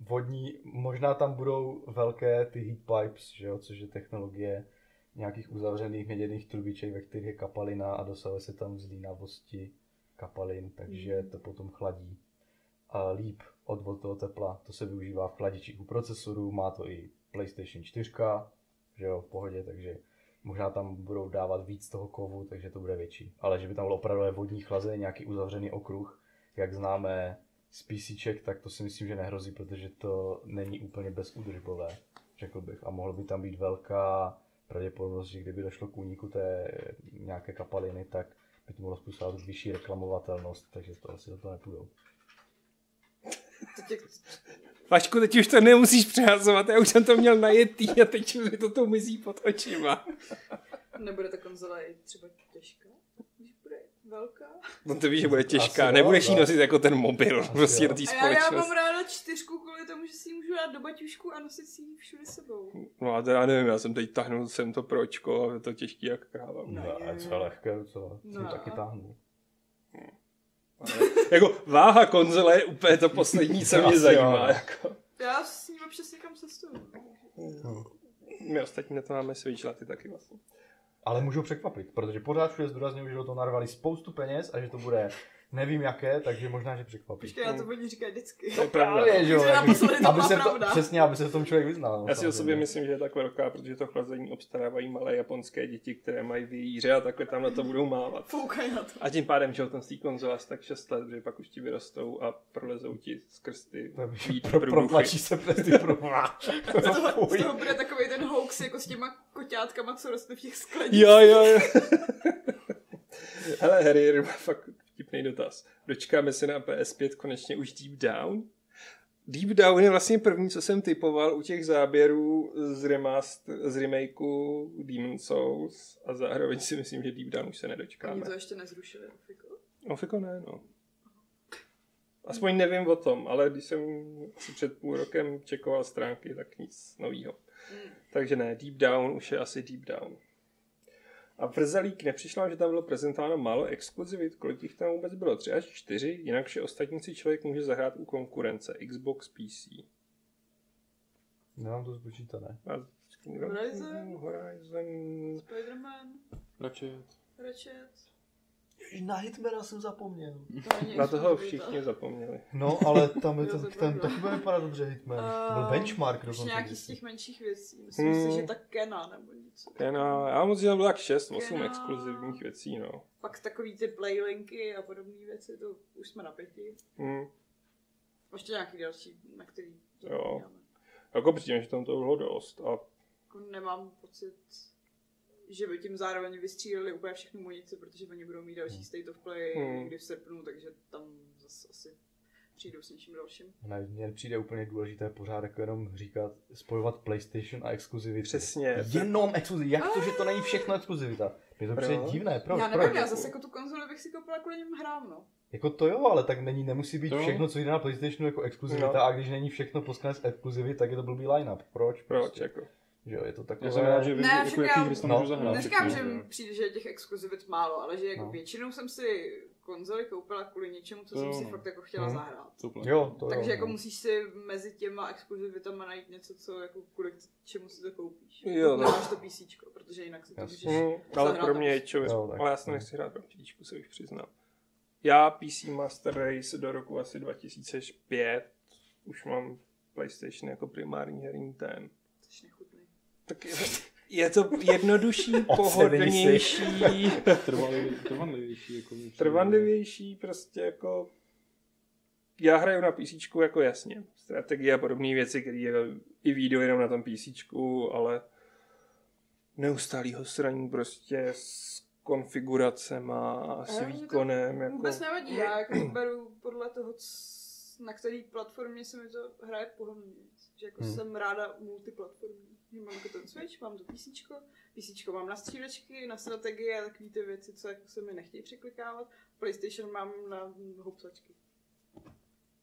vodní, možná tam budou velké ty heat pipes, že jo, což je technologie nějakých uzavřených měděných trubiček, ve kterých je kapalina a dosahuje se tam zlínavosti kapalin, takže to potom chladí a líp. odvod toho tepla. To se využívá v chladičích u procesorů, má to i PlayStation 4, že jo, v pohodě, takže možná tam budou dávat víc toho kovu, takže to bude větší. Ale že by tam bylo opravdu vodní chlazení, nějaký uzavřený okruh, jak známe z PCček, tak to si myslím, že nehrozí, protože to není úplně bezúdržbové, řekl bych. A mohlo by tam být velká pravděpodobnost, že kdyby došlo k úniku té nějaké kapaliny, tak by to mohlo způsobovat vyšší reklamovatelnost, takže to asi za to nepůjdou. To Vašku, teď už to nemusíš přehazovat, já už jsem to měl najetý a teď mi to tu mizí pod očima. nebude ta konzole i třeba těžká? Když bude velká? No to víš, že bude těžká, Asi nebudeš jo, jí no. nosit jako ten mobil, prostě do té A já, já mám společnosti. ráda čtyřku kvůli tomu, že si ji můžu dát do baťušku a nosit si ji všude sebou. No a teda nevím, já jsem teď tahnul sem to pročko a je to těžký jak kráva. No, a co je lehké docela, No. jsem taky táhnu. Jako váha konzole je úplně to poslední, co mě zajímá. no. Jako. Já s ním občas někam cestuju. My ostatní na to máme Switch, ty taky vlastně. Ale můžou překvapit, protože pořád všude zdůrazňují, že do toho narvali spoustu peněz a že to bude nevím jaké, takže možná, že překvapí. Počkej, já to oni říkají vždycky. To je pravda. Právě, že jo, jako- to aby se to, pravda. přesně, aby se v tom člověk vyznal. no, Já si o sobě myslím, že je tak velká, protože to chlazení obstarávají malé japonské děti, které mají vějíře a takhle tam na to budou mávat. Foukají na to. A tím pádem, že ten z té konzole asi tak 6 let, že pak už ti vyrostou a prolezou ti skrz ty Pro, protlačí se přes ty průduchy. Z toho, z toho bude takový ten hoax jako s těma koťátkama, co roste v těch skleních. Jo, jo, jo. Hele, Harry, má fakt vtipný dotaz. Dočkáme se na PS5 konečně už Deep Down? Deep Down je vlastně první, co jsem typoval u těch záběrů z, remaster, z remakeu Demon Souls a zároveň si myslím, že Deep Down už se nedočkáme. Oni to ještě nezrušili, Fiko. No, fiko ne, no. Aspoň nevím o tom, ale když jsem asi před půl rokem čekoval stránky, tak nic novýho. Hmm. Takže ne, Deep Down už je asi Deep Down. A v Rzalík nepřišlo, že tam bylo prezentováno málo exkluzivit, kolik jich tam vůbec bylo? Tři až čtyři, jinak vše ostatní si člověk může zahrát u konkurence Xbox PC. Nemám to spočítané. A Horizon? Horizon. Spider-Man, Ratchet. Ratchet. Na Hitmana jsem zapomněl. To Na toho všichni zapomněli. No, ale tam je to, to ten taky bude vypadat dobře Hitman. To byl Ehm, benchmark dokonce. nějaký z těch menších věcí. Myslím Hmm. si, že tak Kena nebo něco. Kena, já moc, že tam bylo tak 6, 8 Kena. exkluzivních věcí, no. Pak takový ty playlinky a podobné věci, to už jsme na pěti. Hmm. Ještě nějaký další, na který Jo. Jako přijde, že tam to bylo dost. A Jako nemám pocit, že by tím zároveň vystříleli úplně všechnu munici, protože oni budou mít další State of Play Hmm. někdy v srpnu, takže tam zase asi přijdou s něčím dalším. Ne, mně přijde úplně důležité pořád jako jenom říkat, spojovat PlayStation a exkluzivity. Přesně. Jenom exkluzivita. Jak to, že to není všechno exkluzivita? Mně to přijde Proč? divné. Proč? já Proč? nevím, já zase jako tu konzoli bych si koupila kvůli něm hrám, no. Jako to jo, ale tak není, nemusí být To jo. všechno, co jde na PlayStationu jako exkluzivita No. a když není všechno poskanec exkluzivy, tak je to blbý line-up. Proč? proč, Prostě, jako? Že jo, je to takové... Já jsem rád, že vím, Ne, jako však jaký já- hry si No. můžu zahrát. Neříkám, že jo. mi přijde, že je těch exkluzivit málo, ale že jako No. většinou jsem si konzoli koupila kvůli něčemu, co To jsem jo, si no. fakt jako chtěla Mhm. zahrát. To. Jo, to Takže jo, jako no. musíš si mezi těma exkluzivitama najít něco, co jako kvůli čemu si to koupíš. Jo, no. Nemáš to PC, protože jinak si to můžeš Hmm, ale pro mě je člověk, Jo, tak. ale já si to nechci hrát pro příčku, se už přiznám. Já PC Master Race do roku asi 2005 už mám PlayStation jako primární herní ten. Jsi nechutný. Tak je, je to jednodušší, pohodlnější, trvanlivější. Jako trvanlivější, prostě jako... Já hraju na PC jako jasně. Strategie a podobné věci, které i výjdou jenom na tom PC, ale neustálýho sraní prostě s konfiguracema a s výkonem. Jako... Vůbec nevadí, já jako beru podle toho, na který platformě se mi to hraje pohodlně. Že jako Hmm. jsem ráda multiplatformní. Že mám jako ten Switch, mám to PC, PC mám na střílečky, na strategie a takové ty věci, co jako se mi nechtějí překlikávat. PlayStation mám na hopsačky.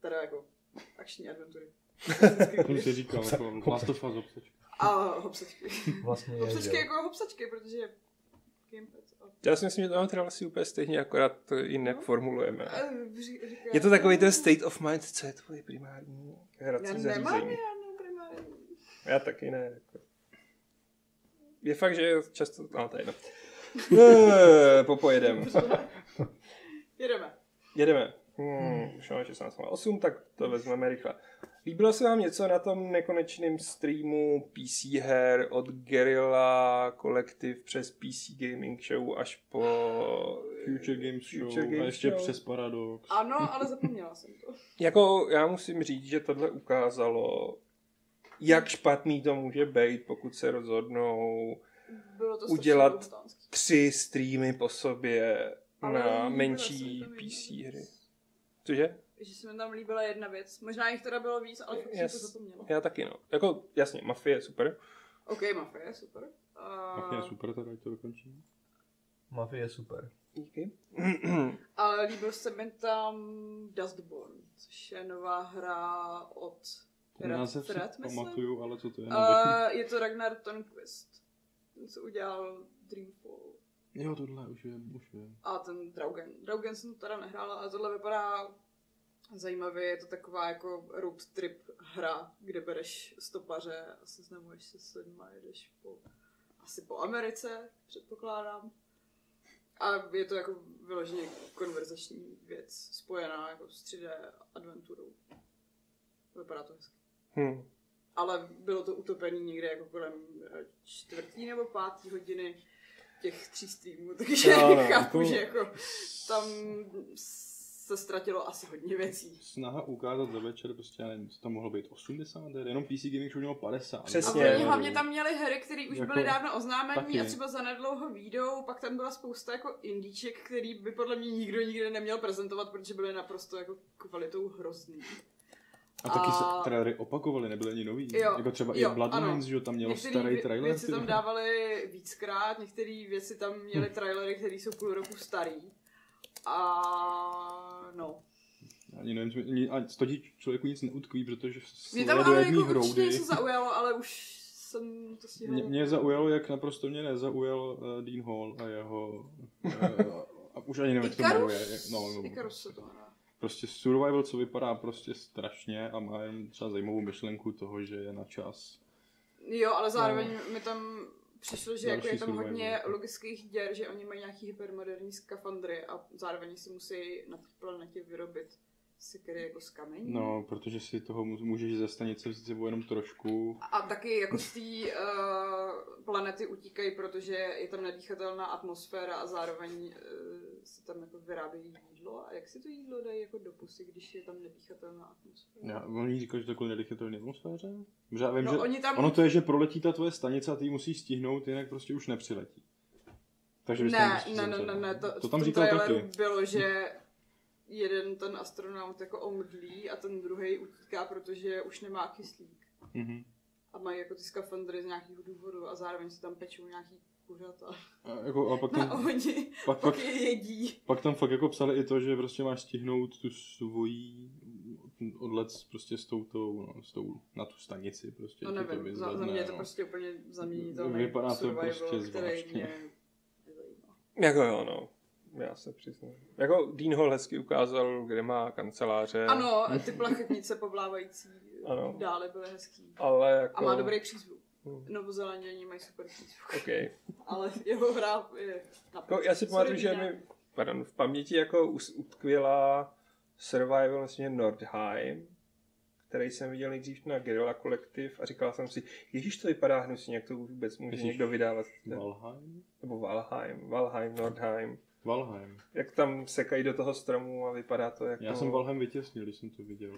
Teda jako akční adventury. To jsem si říkal, jako Last of Us. A hopsačky. Vlastně je, Hopsačky jako hopsačky, protože gamepad. Já si myslím, že to máme teda asi úplně stejně, akorát to jinak No. formulujeme. A ří- říká- Je to takový ten state of mind, co je tvoje primární hrací Já nemám zařízení. Já taky ne. Jako. Je fakt, že často... No, to je jedno. Popojedem. Jedeme. Jedeme. Hmm, už máme 16.08, tak to vezmeme rychle. Líbilo se vám něco na tom nekonečném streamu PC her od Guerrilla Collective přes PC Gaming Show až po Future Games Show Future a Games ještě Show. přes Paradox. Ano, ale zapomněla jsem to. Jako já musím říct, že tohle ukázalo, jak špatný to může být, pokud se rozhodnou Bylo to Udělat- tři streamy po sobě Ale na menší PC hry. Cože? Že se mi tam líbila jedna věc. Možná jich teda bylo víc, ale fakt jsem Yes. to zapomněla. Já taky no. Jako jasně, Mafie je super. OK, Mafia, super. Uh, Tak je super, teda to dokončím. Mafie je super. Díky. Ale líbil se mi tam Dustborn, což je nová hra od Ten název si myslím. pamatuju, ale co to je? Uh, je to Ragnar Tonquist. Ten, co udělal Dreamfall. jo, tohle už je, už je. A ten Draugen. Draugen jsem teda nehrála, ale tohle vypadá zajímavě. Je to taková jako road trip hra, kde bereš stopaře a seznamuješ se s lidmi a jedeš po, asi po Americe, předpokládám. A je to jako vyloženě konverzační věc, spojená jako s 3D adventurou. Vypadá to hezky. Hm. Ale bylo to utopený někde jako kolem eh, čtvrtý nebo pátý hodiny těch tří streamů, takže No, no, chápu, jako- že jako tam se ztratilo asi hodně věcí. Snaha ukázat za večer, prostě, já nevím, co tam mohlo být, 80 her, jenom PC Gaming Show mělo 50. A Přesně. oni Jasně. hlavně tam měli hry, které už Jako- byly dávno oznámení taky. a třeba zanedlouho výjdou, pak tam byla spousta jako indíček, který by podle mě nikdo nikdy neměl prezentovat, protože byly naprosto jako kvalitou hrozný. A taky A- se trailery opakovaly, nebyly ani nový. Jo, jako třeba jo, i Bloodlines, že tam mělo Některé starý trailer. věci ty tam dávali víckrát, některé věci tam měly trailery, které jsou půl roku starý. A no. Ani nevím, ani- a to člověku nic neutkví, protože Mě tam ale jako určitě hroudy. něco zaujalo, ale už jsem to stihla. Mě, mě zaujalo, jak naprosto mě nezaujal uh, Dean Hall a jeho... Uh, a už ani nevím, jak to jmenuje. No, no, Icarus se to jmenuje. Prostě survival, co vypadá prostě strašně a má jen třeba zajímavou myšlenku toho, že je na čas. Jo, ale zároveň mi tam přišlo, že jako je tam survival. hodně logických děr, že oni mají nějaký hypermoderní skafandry a zároveň si musí na té planetě vyrobit sekery jako z kamení. No, protože si toho můžeš ze stanice vzít sebou jenom trošku. A taky jako z té uh, planety utíkají, protože je tam nedýchatelná atmosféra a zároveň uh, si tam jako vyrábějí jídlo. A jak si to jídlo dají jako do pusy, když je tam nedýchatelná atmosféra? Já, oni říkají, že to kvůli nedýchatelné atmosféře? Protože já vím, No, že oni tam- ono to je, že proletí ta tvoje stanice a ty ji musíš stihnout, jinak prostě už nepřiletí. Takže Ne, ne, ne, ne, ne, to, to v tam tom říkal traileru taky. bylo, že jeden ten astronaut jako omdlí a ten druhý utíká, protože už nemá kyslík. Mhm. A mají jako ty skafandry z nějakého důvodu a zároveň si tam pečou nějaký kuřata A, jako, a pak, na tam, ohni, pak, pak pak, je jedí. pak tam fakt jako psali i to, že prostě máš stihnout tu svojí odlet prostě s toutou, no, s tou, na tu stanici prostě. No ti to nevím, za, za vyzvedne, mě je to no. prostě úplně zaměnitelný Vypadá to survival, prostě který zvláštně. Jako jo, no. Já se přiznám. Jako Dean Hall hezky ukázal, kde má kanceláře. Ano, ty plachetnice povlávající Ano. dále byly hezký. Ale jako... A má dobrý přízvuk. Hmm. Novozelanděni mají super přízvuk. OK. Ale jeho hra je na Jako, já si pamatuju, že mi pardon, v paměti jako utkvěla survival vlastně Nordheim, který jsem viděl nejdřív na Guerrilla Collective a říkal jsem si, ježíš to vypadá hnusně, jak to vůbec může Myslíš někdo vydávat. Valheim? Nebo Valheim, Valheim, Nordheim. Valheim. Jak tam sekají do toho stromu a vypadá to jako... Já jsem Valheim vytěsnil, když jsem to viděl.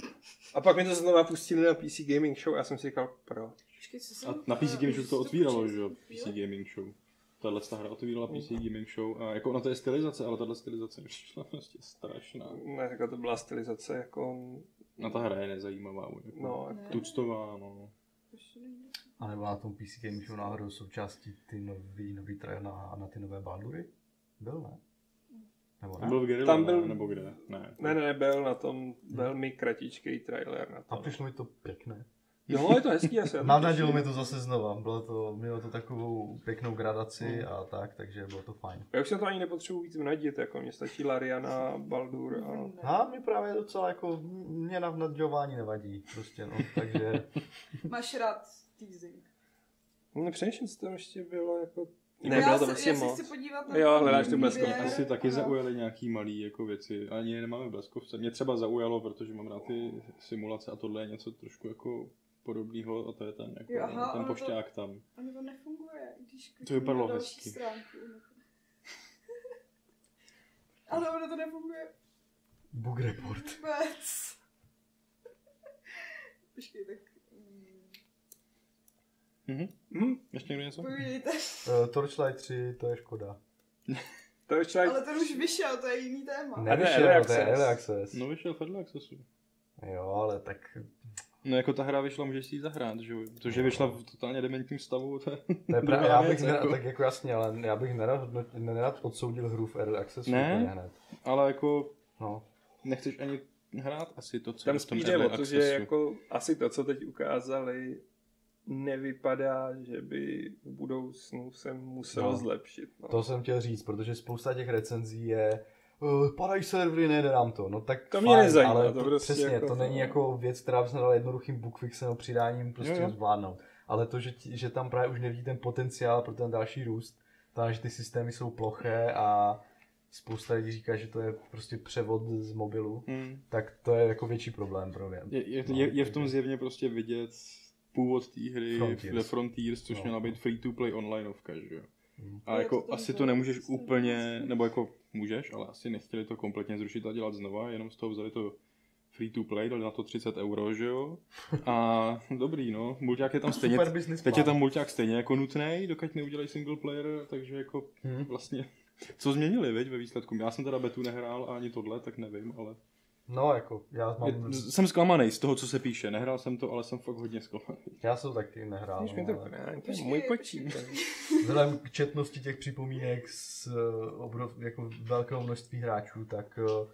A pak mi to znova pustili na PC Gaming Show a já jsem si říkal, pro. A na PC Gaming Show to otvíralo, že jo? PC? Gaming Show. Tahle ta hra otevírala PC Gaming Show a jako na to je stylizace, ale tahle stylizace mi přišla prostě strašná. Ne, jako to byla stylizace jako... Na ta hra je nezajímavá. Jako No, Ne. Tuctová, no. A nebo na tom PC Game Show náhodou součástí ty nový, nový trailer na, na ty nové Baldury? Byl, ne? Nebo To ne? byl v Guerrilla, Tam byl- ne? nebo kde? Ne. Ne, ne, byl na tom velmi kratičký trailer na A to. přišlo mi to pěkné. Jo, je to hezký, já se na to Navnadilo mi to zase znova. Bylo to, mělo to takovou pěknou gradaci a tak, takže bylo to fajn. Já už se to ani nepotřebuji víc vnadit, jako mě stačí Lariana, Baldur a... A mi právě docela jako, mě navnadňování nevadí, prostě no, takže Máš rád teasing. No, co tam ještě bylo jako Ne, já bylo to se, prostě moc. chci podívat na Jo, hledáš tu video. bleskovku. Asi taky No. zaujaly nějaký malý jako věci. Ani nemáme bleskovce. Mě třeba zaujalo, protože mám rád ty simulace a tohle je něco trošku jako podobného a to je ten, jako, Jo, aha, ten ono to- pošťák tam. Ono to nefunguje, když To vypadalo na další hezky. stránku. Ale ono to nefunguje Bug report. vůbec. Počkej, tak... Mhm. Hm, Ještě někdo něco? Povídejte. Uh, Torchlight 3, to je škoda. to je člověk... Ale ten už vyšel, to je jiný téma. Ne. Nevyšel, Early to je access. Early Access. No vyšel v Early Accessu. Jo, ale tak No jako ta hra vyšla, můžeš si ji zahrát, že jo? To, že vyšla v totálně dementním stavu, to je To je právě, já bych věc, nerad, jako. tak jako jasně, ale já bych nerad, nerad odsoudil hru v Early Accessu Ne? hned. Ale jako No. nechceš ani hrát asi to, co Tam je v tom spíš jde Early o to, že jako asi to, co teď ukázali, nevypadá, že by v budoucnu se muselo No. zlepšit. No. To jsem chtěl říct, protože spousta těch recenzí je uh, padají servery, nejde nám to. No tak To mě fajn, nezajímá, ale to prostě přesně, jako- to není jako věc, která by se dala jednoduchým bookfixem nebo přidáním prostě Jo, jo. zvládnout. Ale to, že, ti, že tam právě už nevidí ten potenciál pro ten další růst, to, že ty systémy jsou ploché a spousta lidí říká, že to je prostě převod z mobilu, Hmm. tak to je jako větší problém pro mě. Je, je, No, je, je v tom takže- zjevně prostě vidět původ té hry Frontiers. The Frontiers, což No. měla být free-to-play onlineovka, že jo? Hmm. A Ale jako to asi to nemůžeš prostě úplně, nebo jako můžeš, ale asi nechtěli to kompletně zrušit a dělat znova, jenom z toho vzali to free to play, dali na to 30 euro, že jo? A dobrý, no, mulťák je tam stejně, teď je tam mulťák stejně jako nutný, dokud neudělají single player, takže jako Hmm. vlastně, co změnili, veď, ve výsledku. Já jsem teda betu nehrál a ani tohle, tak nevím, ale No jako, já mám, je, jsem zklamaný z toho, co se píše. Nehrál jsem to, ale jsem fakt hodně zklamaný. já jsem to taky nehrál. No, to ale- ne, to je můj počítač. Vzhledem k četnosti těch připomínek z eh, obrov, jako velkého množství hráčů, tak eh,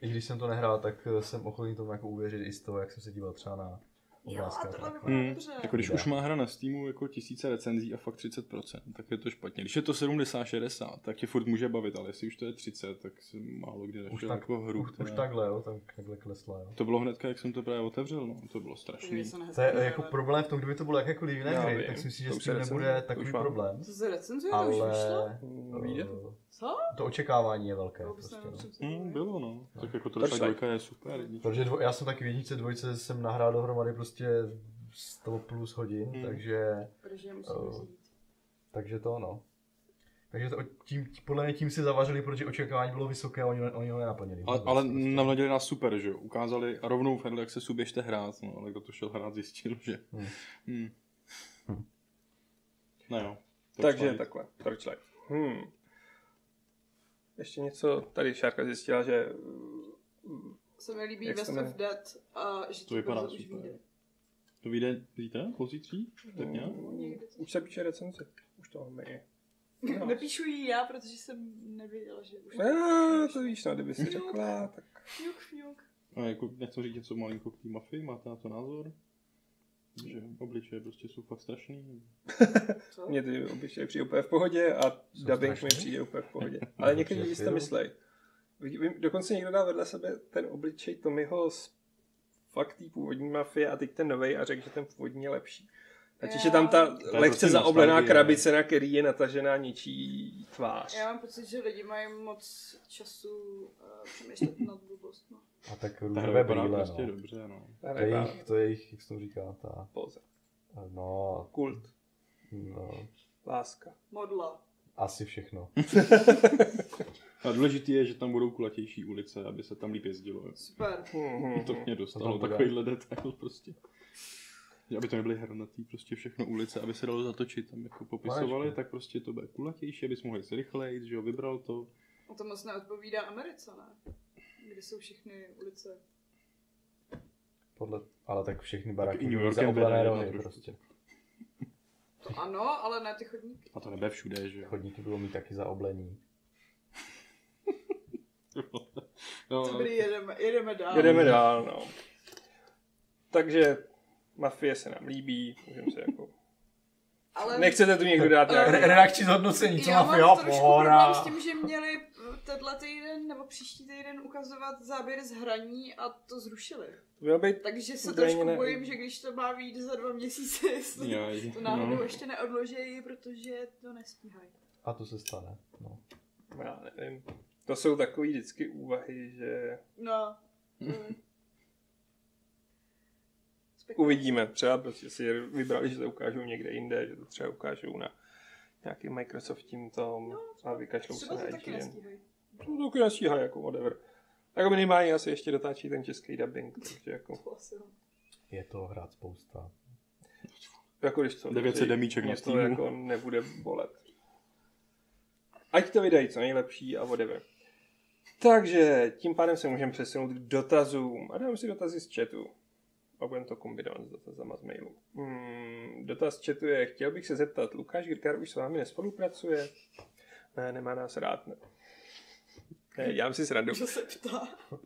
i když jsem to nehrál, tak eh, jsem ochotný tomu jako uvěřit i z toho, jak jsem se díval třeba na Jo, a a tohle vypadá Hmm. dobře. Jako když Jde. už má hra na Steamu jako tisíce recenzí a fakt 30%, tak je to špatně. Když je to 70-60, tak tě furt může bavit, ale jestli už to je 30, tak jsem málo kdy Už, našel tak, jako hru. už, už takhle, jo, tak, takhle klesla, jo. To bylo hnedka, jak jsem to právě otevřel, no. To bylo strašný. Se To je jako ale- problém v tom, kdyby to bylo jakékoliv jiné Já hry, vím, tak si myslím, to že už s tím se nebude takový už problém. Co se recenzuje, to už vyšlo? No, Co? to očekávání je velké. To Prostě, no. se mluví. bylo, no. Tak jako to Torchlight. dvojka je super. díky. Protože dvo, já jsem taky v jedničce, dvojce jsem nahrál dohromady prostě 100 plus hodin, Hmm. takže Protože vzít. Takže to no. Takže to, tím, podle mě tím si zavařili, protože očekávání bylo vysoké a oni, oni ho nenaplnili. Ale, ale prostě. navnadili nás super, že jo. Ukázali a rovnou v Early Accessu běžte hrát, no, ale kdo to šel hrát, zjistil, že... Hmm. Hmm. Hmm. No jo. Takže takhle, Torchlight. Hmm. Ještě něco, tady Šárka zjistila, že Se mi líbí West of? Dead a že To vypadá už super. vyjde. To vyjde zítra? Pozítří? Tak nějak? Někdy. už se píše recenze. Už to máme i. No. Nepíšu ji já, protože jsem nevěděla, že už... A, to víš, no, kdyby si řekla, tak Fňuk, fňuk. A jako nechci říct něco malinko k té mafii, máte na to názor? Že obličeje prostě jsou fakt strašný. Co? mě ty obyčej přijde úplně v pohodě a Jsou dubbing mi strašný? přijde úplně v pohodě. Ale někteří lidi si to myslej. Dokonce někdo dal vedle sebe ten obličej Tommyho z fakt té původní mafie a teď ten novej a řekl, že ten původní je lepší. Totiž je tam ta lehce prostě zaoblená nostalgie. krabice, na který je natažená něčí tvář. Já mám pocit, že lidi mají moc času uh, přemýšlet nad blbostma. A tak růžové brýle, prostě no. dobře, no. Ta To je, jejich, to je jejich, jak se to říká, ta, Pouze. no, Kult. no, Láska. Modla. asi všechno. A důležitý je, že tam budou kulatější ulice, aby se tam líp jezdilo. Super. Hmm, To mě dostalo, bude? takovýhle detail prostě. Že Aby to nebyly hranatý, prostě všechno ulice, aby se dalo zatočit, tam jako popisovali, Konečně. tak prostě to bude kulatější, abys mohl jít rychleji, že jo, vybral to. A to moc neodpovídá Americe, ne? Kde jsou všechny ulice. Podle, ale tak všechny Tak baráky i New Yorkem rohy prostě. To ano, ale ne ty chodníky. A to nebe všude, že jo. Chodníky budou mít taky zaoblení. No, Dobrý, jedeme, jedeme dál. Jedeme dál, no. Takže Mafie se nám líbí, můžeme se jako... Ale Nechcete tu někdo dát nějaký... Re- Redakční zhodnocení, co já mafia, mám trošku problém s tím, že měli tenhle týden nebo příští týden ukazovat záběry z hraní a to zrušili. Mělo být Takže se trošku ne- bojím, že když to má vyjít za dva měsíce, jestli Jaj, to náhodou no. ještě neodložejí, protože to nestíhají. A to se stane. No. Já nevím. To jsou takové vždycky úvahy, že No. Mm. uvidíme. Třeba prostě si vybrali, že to ukážou někde jinde, že to třeba ukážou na nějakým Microsoftím tom a vykašlou se na to taky IGN. Nestíhají. To taky nestíhají, jako whatever. Jako minimálně asi ještě dotáčí ten český dubbing, takže jako. Je to hrát spousta. jako když to 900 demíček na to jako nebude bolet. Ať to vydají co nejlepší a whatever. Takže tím pádem se můžeme přesunout k dotazům a dáme si dotazy z chatu. A budeme to kombinovat s dotazama z mailu. Hmm, dotaz z chatu je, chtěl bych se zeptat, Lukáš Girkar už s vámi nespolupracuje? Ne, nemá nás rád. Ne. Ne, já si srandu. Kdo se ptá? Uh,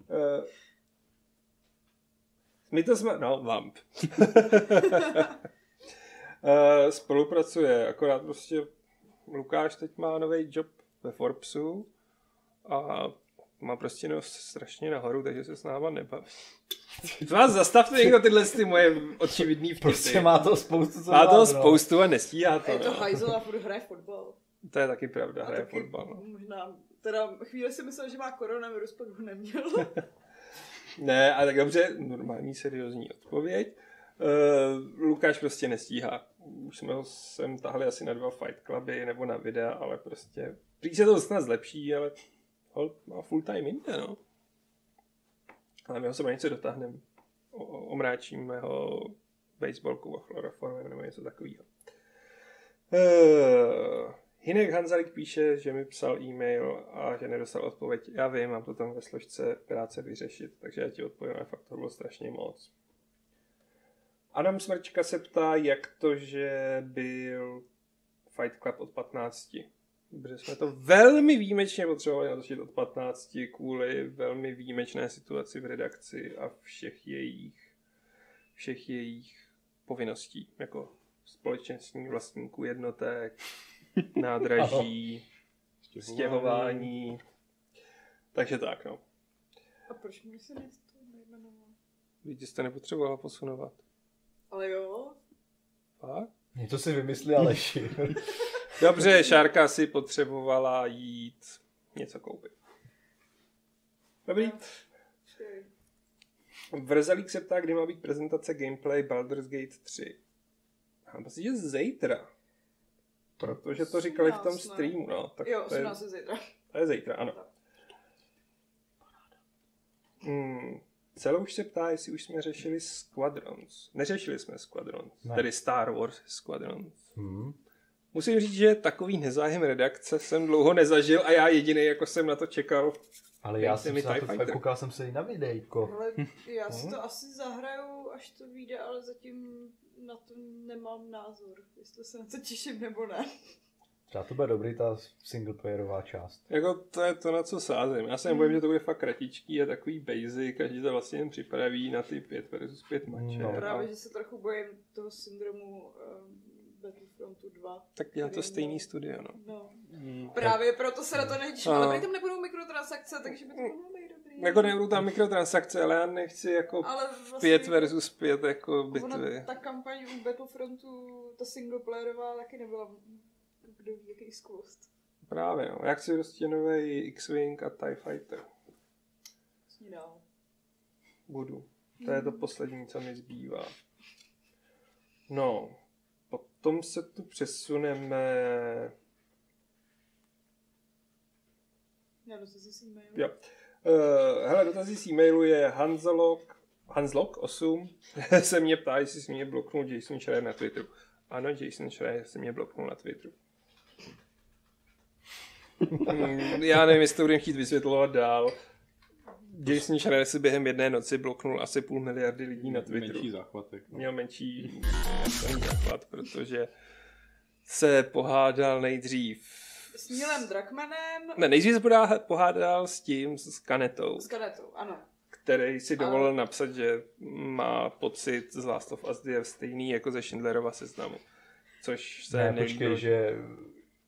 my to jsme, no, vamp. uh, spolupracuje, akorát prostě Lukáš teď má nový job ve Forbesu a má prostě no strašně nahoru, takže se s náma nebaví. Vás zastavte někdo tyhle ty moje očividný vtipy. Prostě má to spoustu co má toho dělat, no. spoustu a nestíhá to. Je to No. hajzel a furt hraje fotbal. To je taky pravda, A hraje fotbal. No. Možná, teda chvíli si myslel, že má koronavirus, pak ho neměl. Ne, a tak dobře, normální seriózní odpověď. Uh, Lukáš prostě nestíhá. Už jsme ho sem tahli asi na dva fight cluby nebo na videa, ale prostě prý se to snad zlepší, ale hold má full time jinde, no. Ale my ho sem něco dotáhneme. Omráčíme ho baseballkou a chloroformem nebo něco takového. Uh, Hinek Hanzalik píše, že mi psal e-mail a že nedostal odpověď. Já vím, mám to tam ve složce práce vyřešit, takže já ti odpovím, ale fakt to bylo strašně moc. Adam Smrčka se ptá, jak to, že byl Fight Club od 15. Protože jsme to velmi výjimečně potřebovali natočit od 15 kvůli velmi výjimečné situaci v redakci a všech jejich, všech jejich povinností, jako společenství vlastníků jednotek, nádraží, stěhování. Takže tak, no. A proč mi se to nejmenoval? Víte, jste nepotřeboval posunovat. Ale jo, Fakt? To si vymyslí Aleši. Dobře, Šárka si potřebovala jít něco koupit. Dobrý. počkej. Vrzalík se ptá, kdy má být prezentace gameplay Baldur's Gate 3. Mám pocit, že zítra. Protože to říkali v tom 18, streamu, no. Tak Jo, to je, 18 je zítra. to je zítra, ano. Hmm. Celouš se ptá, jestli už jsme řešili Squadrons. Neřešili jsme Squadrons, Ne. tedy Star Wars Squadrons. hmm. Musím říct, že takový nezájem redakce jsem dlouho nezažil a já jediný jako jsem na to čekal. Ale já jsem mi se to Fighter. koukal jsem se i na videjko. Ale já si to asi zahraju, až to vyjde, ale zatím na to nemám názor, jestli se na to těším nebo ne. Třeba to bude dobrý ta singleplayerová část. Jako to je to, na co sázím. Já se nebojím, že to bude fakt kratičký a takový basic, každý to vlastně jen připraví na ty 5 versus 5 mače. No. a Právě, že se trochu bojím toho syndromu um, Battlefrontu 2. tak dělá to stejný měl- studio, no. No. Hmm. Právě proto se na to netěším, No. ale tam nebudou mikrotransakce, takže by to být dobrý. Jako nebudou tam mikrotransakce, ale já nechci jako ale vlastně 5 versus 5 jako Ona, bitvy. ta kampaň u Battlefrontu, ta singleplayerová, taky nebyla kdo ví, jaký skvost. Právě, no. Já chci prostě nový X-Wing a TIE Fighter. Sní dál. Budu. To je to poslední, co mi zbývá. No, potom se tu přesuneme... Já dost si mail. Jo. Uh, hele, dotazy z e-mailu je Hanzlok, Hanzlok 8 se mě ptá, jestli si mě bloknul Jason Schreier na Twitteru. Ano, Jason Schreier se mě bloknul na Twitteru. Hmm, Já nevím, jestli to budeme chtít vysvětlovat dál. Jason Schreier si během jedné noci bloknul asi půl miliardy lidí na Twitteru Menší záchvatek. No. měl menší základ, protože se pohádal nejdřív S Nílem Drakmanem, ne, nejdřív se pohádal s tím, s Kanetou, s Kanetou, ano. který si dovolil napsat, že má pocit z Last of Us 2 stejný jako ze Schindlerova seznamu. Což se Ne, nelíbilo. počkej, že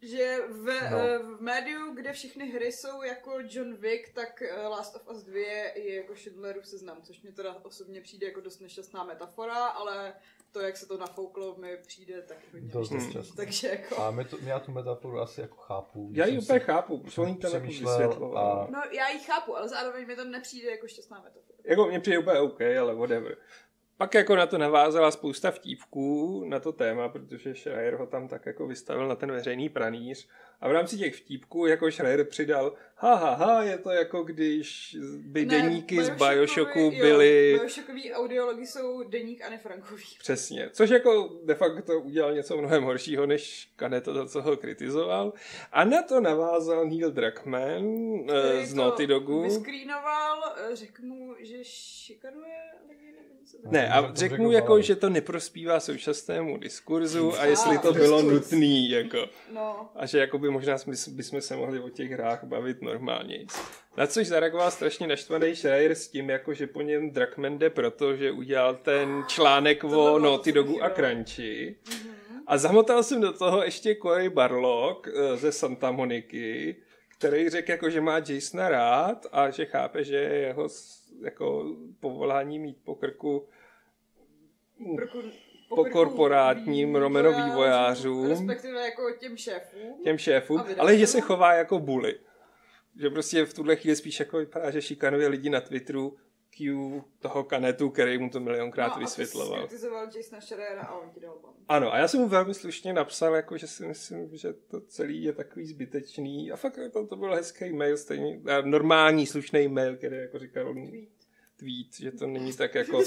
Že v, No. no. v médiu, kde všechny hry jsou jako John Wick, tak eh, Last of Us 2 je jako Schindlerův seznam, což mě teda osobně přijde jako dost nešťastná metafora, ale to, jak se to nafouklo, mi přijde tak hodně. Dost, Hmm. Takže jako... A my to, já tu metaforu asi jako chápu. Já ji úplně si- chápu, protože oni to jako vysvětloval. a- No, já ji chápu, ale zároveň mi to nepřijde jako šťastná metafora. Jako mně přijde úplně OK, ale whatever. Pak jako na to navázala spousta vtípků na to téma, protože Schreier ho tam tak jako vystavil na ten veřejný pranýř. A v rámci těch vtípků jako Schreier přidal, ha, ha, ha, je to jako když by deníky z Bioshocku jo, byly... Bioshockový audiology jsou deník a Frankový. Přesně. Což jako de facto udělal něco mnohem horšího, než Kaneto, za co ho kritizoval. A na to navázal Neil Druckmann eh, z Naughty Dogu. Vyskrýnoval, eh, řekl mu, že šikanuje lidi. Ne, a v jako, že to neprospívá současnému diskurzu a jestli to bylo nutný, jako. No, A že jako by možná jsme, bychom se mohli o těch hrách bavit normálně. Na což zareagoval strašně naštvaný Schreier s tím, jako že po něm Druckmann jde proto, že udělal ten článek o Naughty Dogu a chybělo. Crunchy. A zamotal jsem do toho ještě Cory Barlock eh, ze Santa Moniky, který řekl, jako, že má Jasona rád a že chápe, že je jeho jako povolání mít po krku kur- Po korporátním Romero vývojářům. Respektive jako těm šéfům. těm šéfům, ale že se chová jako bully. Že prostě v tuhle chvíli spíš jako vypadá, že šikanuje lidi na Twitteru Q toho kanetu, který mu to milionkrát no, vysvětloval. A ty jsi Jasona Schreiera a on ti dal ban. Ano, a já jsem mu velmi slušně napsal, jako, že si myslím, že to celý je takový zbytečný. A fakt to, to byl hezký mail, stejně, a normální slušný mail, který jako říkal Tweet. tweet, že to není tak jako...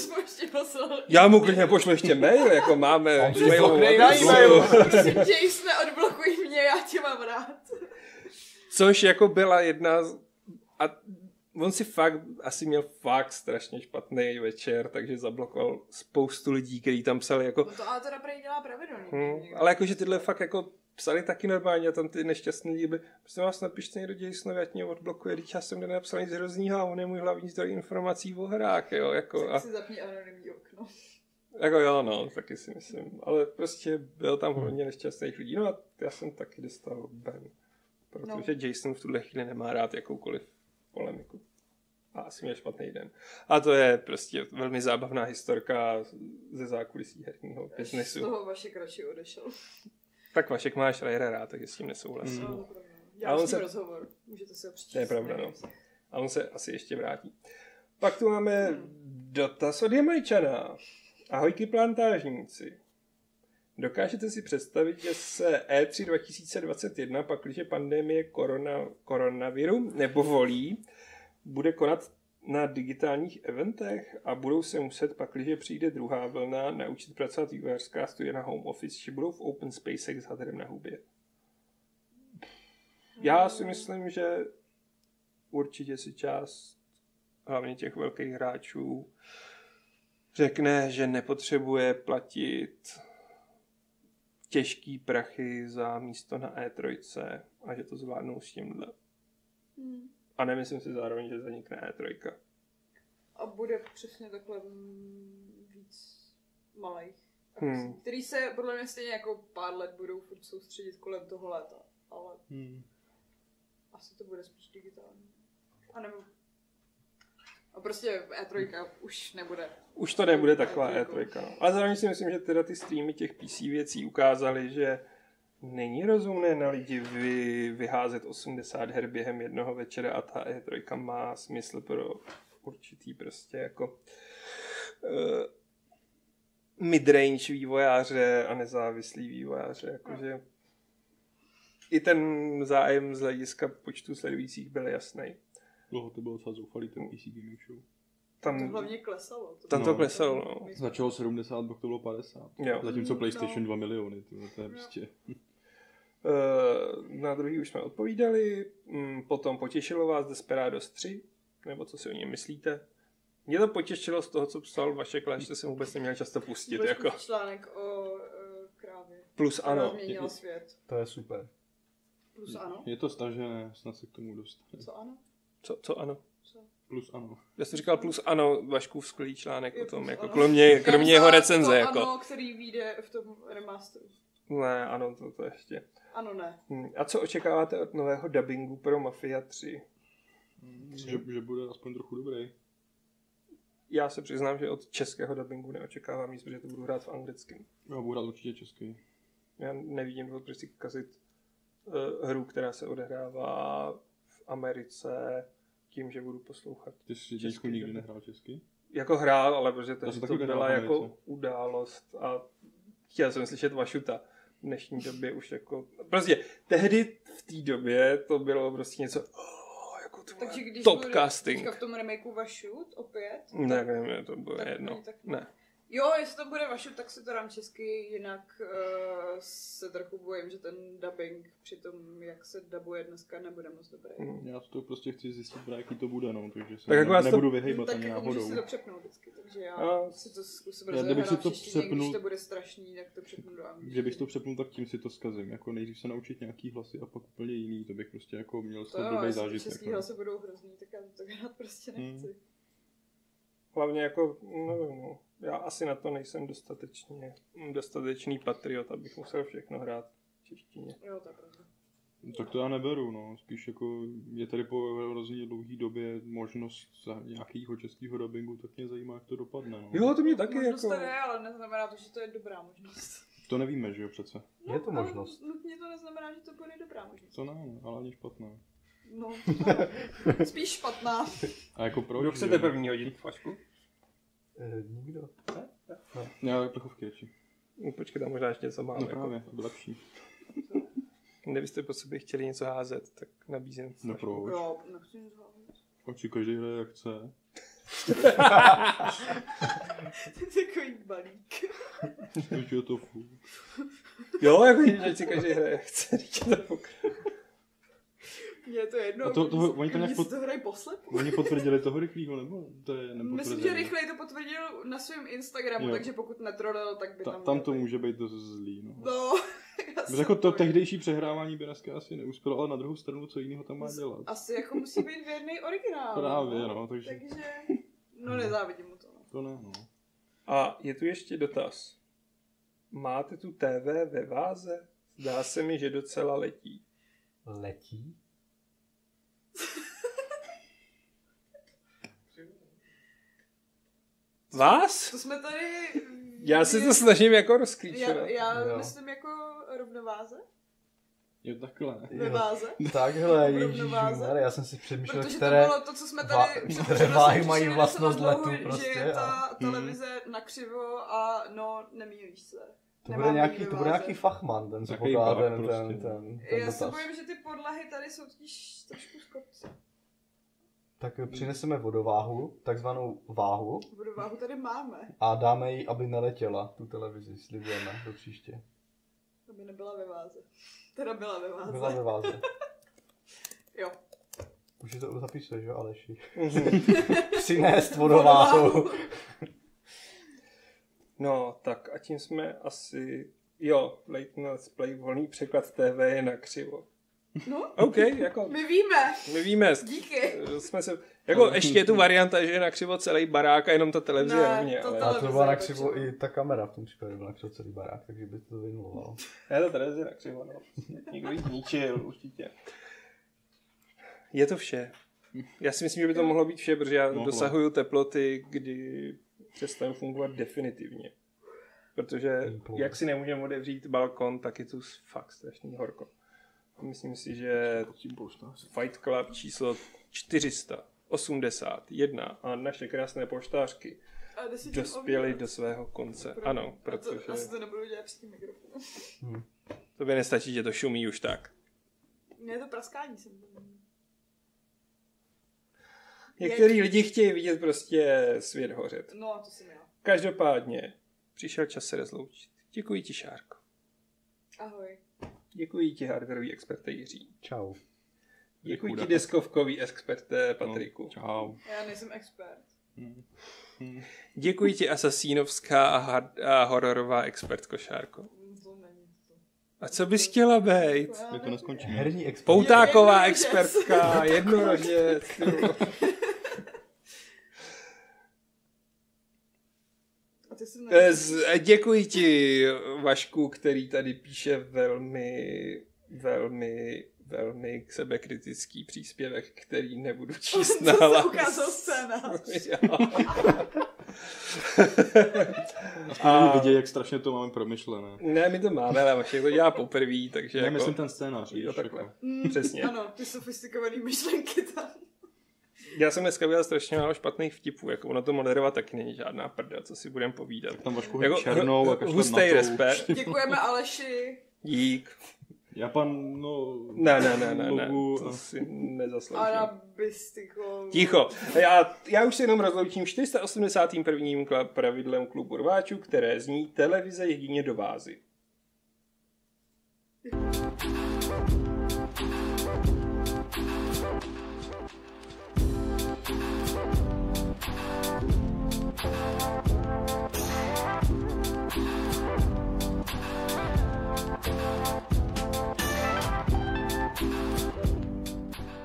Já mu klidně pošlu ještě mail, jako máme na adresu. odblokuj mě, já tě mám rád. Což jako byla jedna z... A on si fakt, asi měl fakt strašně špatný večer, takže zablokoval spoustu lidí, kteří tam psali jako... No to ale teda prej dělá pravidelně. Hm, ale jakože tyhle fakt jako psali taky normálně a tam ty nešťastní lidi byli, prostě vás napište někdo Jasonovi, ať mě odblokuje, když já jsem nenapsal nic hroznýho a on je můj hlavní zdroj informací o hrách, jo, jako, Tak a, si zapni anonymní okno. jako jo, no, taky si myslím, ale prostě byl tam hodně nešťastných lidí, no a já jsem taky dostal ban, protože no. Jason v tuhle chvíli nemá rád jakoukoliv polemiku. A asi měl špatný den. A to je prostě velmi zábavná historka ze zákulisí herního Až z biznesu. toho vaše krači odešel. Tak Vašek má Schreiera rád, takže s tím nesouhlasím. A Já on ním se- rozhovor. Můžete si ho přečíst. To je pravda, no. A on se asi ještě vrátí. Pak tu máme dotaz od Jamajčana. Ahojky plantážníci. Dokážete si představit, že se E E3 2021, pakliže pandemie korona, koronaviru nepovolí, bude konat na digitálních eventech a budou se muset, pakliže přijde druhá vlna, naučit pracovat vývojářská studia na home office, či budou v open spacech s hadrem na hubě? Já si myslím, že určitě si část hlavně těch velkých hráčů řekne, že nepotřebuje platit těžký prachy za místo na E3 a že to zvládnou s tímhle. Hmm. A nemyslím si zároveň, že zanikne E E3. A bude přesně takhle víc malých akcí, Hmm. který se podle mě stejně jako pár let budou furt soustředit kolem toho léta. Ale Hmm. asi to bude spíš digitální. A nebo... A prostě E3 už nebude. Už to nebude taková E3. E3. No. Ale zároveň si myslím, že teda ty streamy těch PC věcí ukázaly, že není rozumné na lidi vy, vyházet 80 her během jednoho večera a ta E3 má smysl pro určitý prostě jako uh, midrange vývojáře a nezávislý vývojáře. Jakože i ten zájem z hlediska počtu sledujících byl jasný. Dlouho to bylo docela zoufalý ten PC Gaming Show. To Tam, hlavně klesalo. To tam to No. klesalo, no. Začalo 70, pak to bylo 50. Jo. Zatímco Mm, PlayStation no. 2 miliony, to, to je prostě... Eh, Na druhý už jsme odpovídali, Mm, potom potěšilo vás Desperados 3, nebo co si o něm myslíte? Mě to potěšilo z toho, co psal Vašek, ale že jsem vůbec neměl často pustit. Jako. článek o uh, krávě. Plus Která ano, změnila svět. To je super. Plus ano. Je to stažené, snad se k tomu dostane. Co ano? Co, co ano? Plus ano. Já jsem říkal plus ano, Vaškův skvělý článek Je o tom, jako ano. kromě, kromě jeho recenze. to Jako. Ano, který vyjde v tom remasteru. Ne, ano, to, to ještě. Ano, ne. Hm, A co očekáváte od nového dubbingu pro Mafia 3? Že, že bude aspoň trochu dobrý. já se přiznám, že od českého dubbingu neočekávám nic, protože to budu hrát v anglickém. Já budu hrát určitě český. Já nevidím důvod, proč si kazit uh, hru, která se odehrává Americe tím, že budu poslouchat. Ty jsi Český nikdy nehrál česky? Jako hrál, ale protože to, to byla jako událost a chtěl jsem slyšet Vašuta. V dnešní době už jako... Prostě tehdy v té době to bylo prostě něco... Oh, jako to Takže když top casting. v tom remakeu Vašut opět, Ne, ne, ne, to bylo Tak jedno. Ne. Jo, jestli to bude Vašut, tak si to dám česky, jinak uh, se trochu bojím, že ten dubbing při tom, jak se dubuje dneska, nebude moc dobrý. Mm. Já to prostě chci zjistit, jaký to bude, no, takže se Tak jako ne, vás to- nebudu No, vyhejbat tak ani jako náhodou. si to přepnout vždycky, takže já A- si to zkusím Já kdybych si to češtině, přepnul- když to bude strašný, tak to přepnu do angličtiny. Kdybych to přepnul, tak tím si to zkazím. Jako nejdřív se naučit nějaký hlasy a pak úplně jiný. To bych prostě jako měl z To toho ty zážitek. český no. hlasy budou hrozný, tak já to hrát prostě Hmm. nechci. Hlavně jako, nevím, no, já asi na to nejsem dostatečně, dostatečný patriot, abych musel všechno hrát v češtině. Jo, to je pravda. Tak to já neberu, no. Spíš jako je tady po hrozně dlouhé době možnost za nějakého českého dubbingu, tak mě zajímá, jak to dopadne. No. Jo, to mě taky Možnost jako... tady je, ale neznamená to, že to je dobrá možnost. To nevíme, že jo, přece. Je to ale možnost. Nutně to neznamená, že to bude dobrá možnost. To ne, no, ale ani špatná. No, spíš špatná. A jako proč? Kdo chcete první hodit Eh, nikdo. Já plechovky radši. No, počkej, tam možná ještě něco máme. No jako. právě, to by lepší. Kdybyste po sobě chtěli něco házet, tak nabízím No proč? Jo, nechci nic. Ať si každý hraje jak chce. To je takový balík. Teď je to fů. Jo, jako že si každý hraje, jak chce, teď je to fuk. Mně je to jedno. A to- si- oni to nějak pod- to hrají poslepu. Oni potvrdili toho rychlýho, nebo to je Myslím, že rychleji to potvrdil na svém Instagramu, Jo. takže pokud netrolil, tak by Ta, tam tam to být. může být dost zlý, no. No, jako to tehdejší přehrávání by dneska asi neuspělo, ale na druhou stranu, co jiného tam má dělat? Asi jako musí být věrný originál. Právě, no, takže Takže, no nezávidím mu to. No. to ne, no. A je tu ještě dotaz. Máte tu TV ve váze? Zdá se mi, že docela letí. Letí? Vás? To jsme tady... Já se to snažím jako Já, rozklíčovat. já Jo. myslím jako rovnováze? Takhle. Jo. váze? Takhle, V ježíš, rovnováze. já jsem si přemýšlel, Protože které... to bylo to, co jsme tady které váhy mají vlastnost letu prostě Že je a- ta televize nakřivo a no, nemýlíš se. To bude, nějaký, to bude nějaký fachman, ten co Takový pokládá ten, prostě. ten, ten, ten Já se bojím, že ty podlahy tady jsou totiž trošku skopci. Tak přineseme vodováhu, takzvanou váhu, Vodováhu tady máme, a dáme jí, aby neletěla tu televizi, slibujeme do příště. aby nebyla ve váze. Teda byla ve váze. Byla ve váze. Jo. Už si to zapisuješ, jo, Aleši? Přinést vodováhu. No, tak a tím jsme asi... Jo, Late Let's Play, volný překlad TV je na křivo. No, OK, jako my víme. my víme, Díky. jsme se... Jako ještě je tu varianta, že je na křivo celý barák a jenom ta televize Ne, je rovně, to ale... A to byla nakřivo potřeba. i ta kamera v tom případě, byla nakřivo celý barák, takže by to vynulovalo. Ne, ta televize je na křivo, no. Někdo ji zničil, určitě. Je to vše. Já si myslím, že by to mohlo být vše, protože já Mohlo. dosahuju teploty, kdy přestanu fungovat definitivně. Protože jak si nemůžeme otevřít balkon, tak je tu fakt strašný horko. A myslím si, že. Fight Club číslo 481 a naše krásné poštářky dospěly do svého konce. Ano, A to, protože asi to nebudu dělat přes tím mikrofon. to by nestačí, že to šumí už tak. Mně je to praskání jsem Některý lidi chtějí vidět prostě svět hořet. No, to jsem já. Každopádně přišel čas se rozloučit. Děkuji ti, Šárko. Ahoj. Děkuji ti, hardwareový experte Jiří. Čau. Děkuji ti, deskovkový experte Patriku. No, čau. Já nejsem expert. Hm. Hm. Děkuji ti, asasínovská a, hard- a hororová expertko Šárko. Mm, to. A co bys chtěla být? Já My to nevím. neskončíme. Herní expert. Poutáková expertka, jednorožec. ty vole. A ty jsi Eh, z- Děkuji ti, Vašku, který tady píše velmi, velmi, velmi sebekritický příspěvek, který nebudu číst Co na se hlas. ukázal scénář. Jo. A vidět, jak strašně to máme promyšlené. Ne, my to máme, ale Vašek to dělá poprvé, takže Ne, jako... myslím ten scénář. Jo, víš, takhle. jako. Mm, Přesně. Ano, ty sofistikované myšlenky tam. Já jsem dneska udělal strašně málo špatných vtipů, jako ono to moderovat taky není žádná prda, co si budeme povídat. Tam Vašku Jako černou a hustej respekt, Děkujeme Aleši. dík. Japan, no... Ne, ne, ne, ne, ne, to si nezasloužím. Arabistico. Ticho. Já, já už se jenom rozloučím 481. kla- pravidlem klubu rváčů, které zní televize jedině do vázy.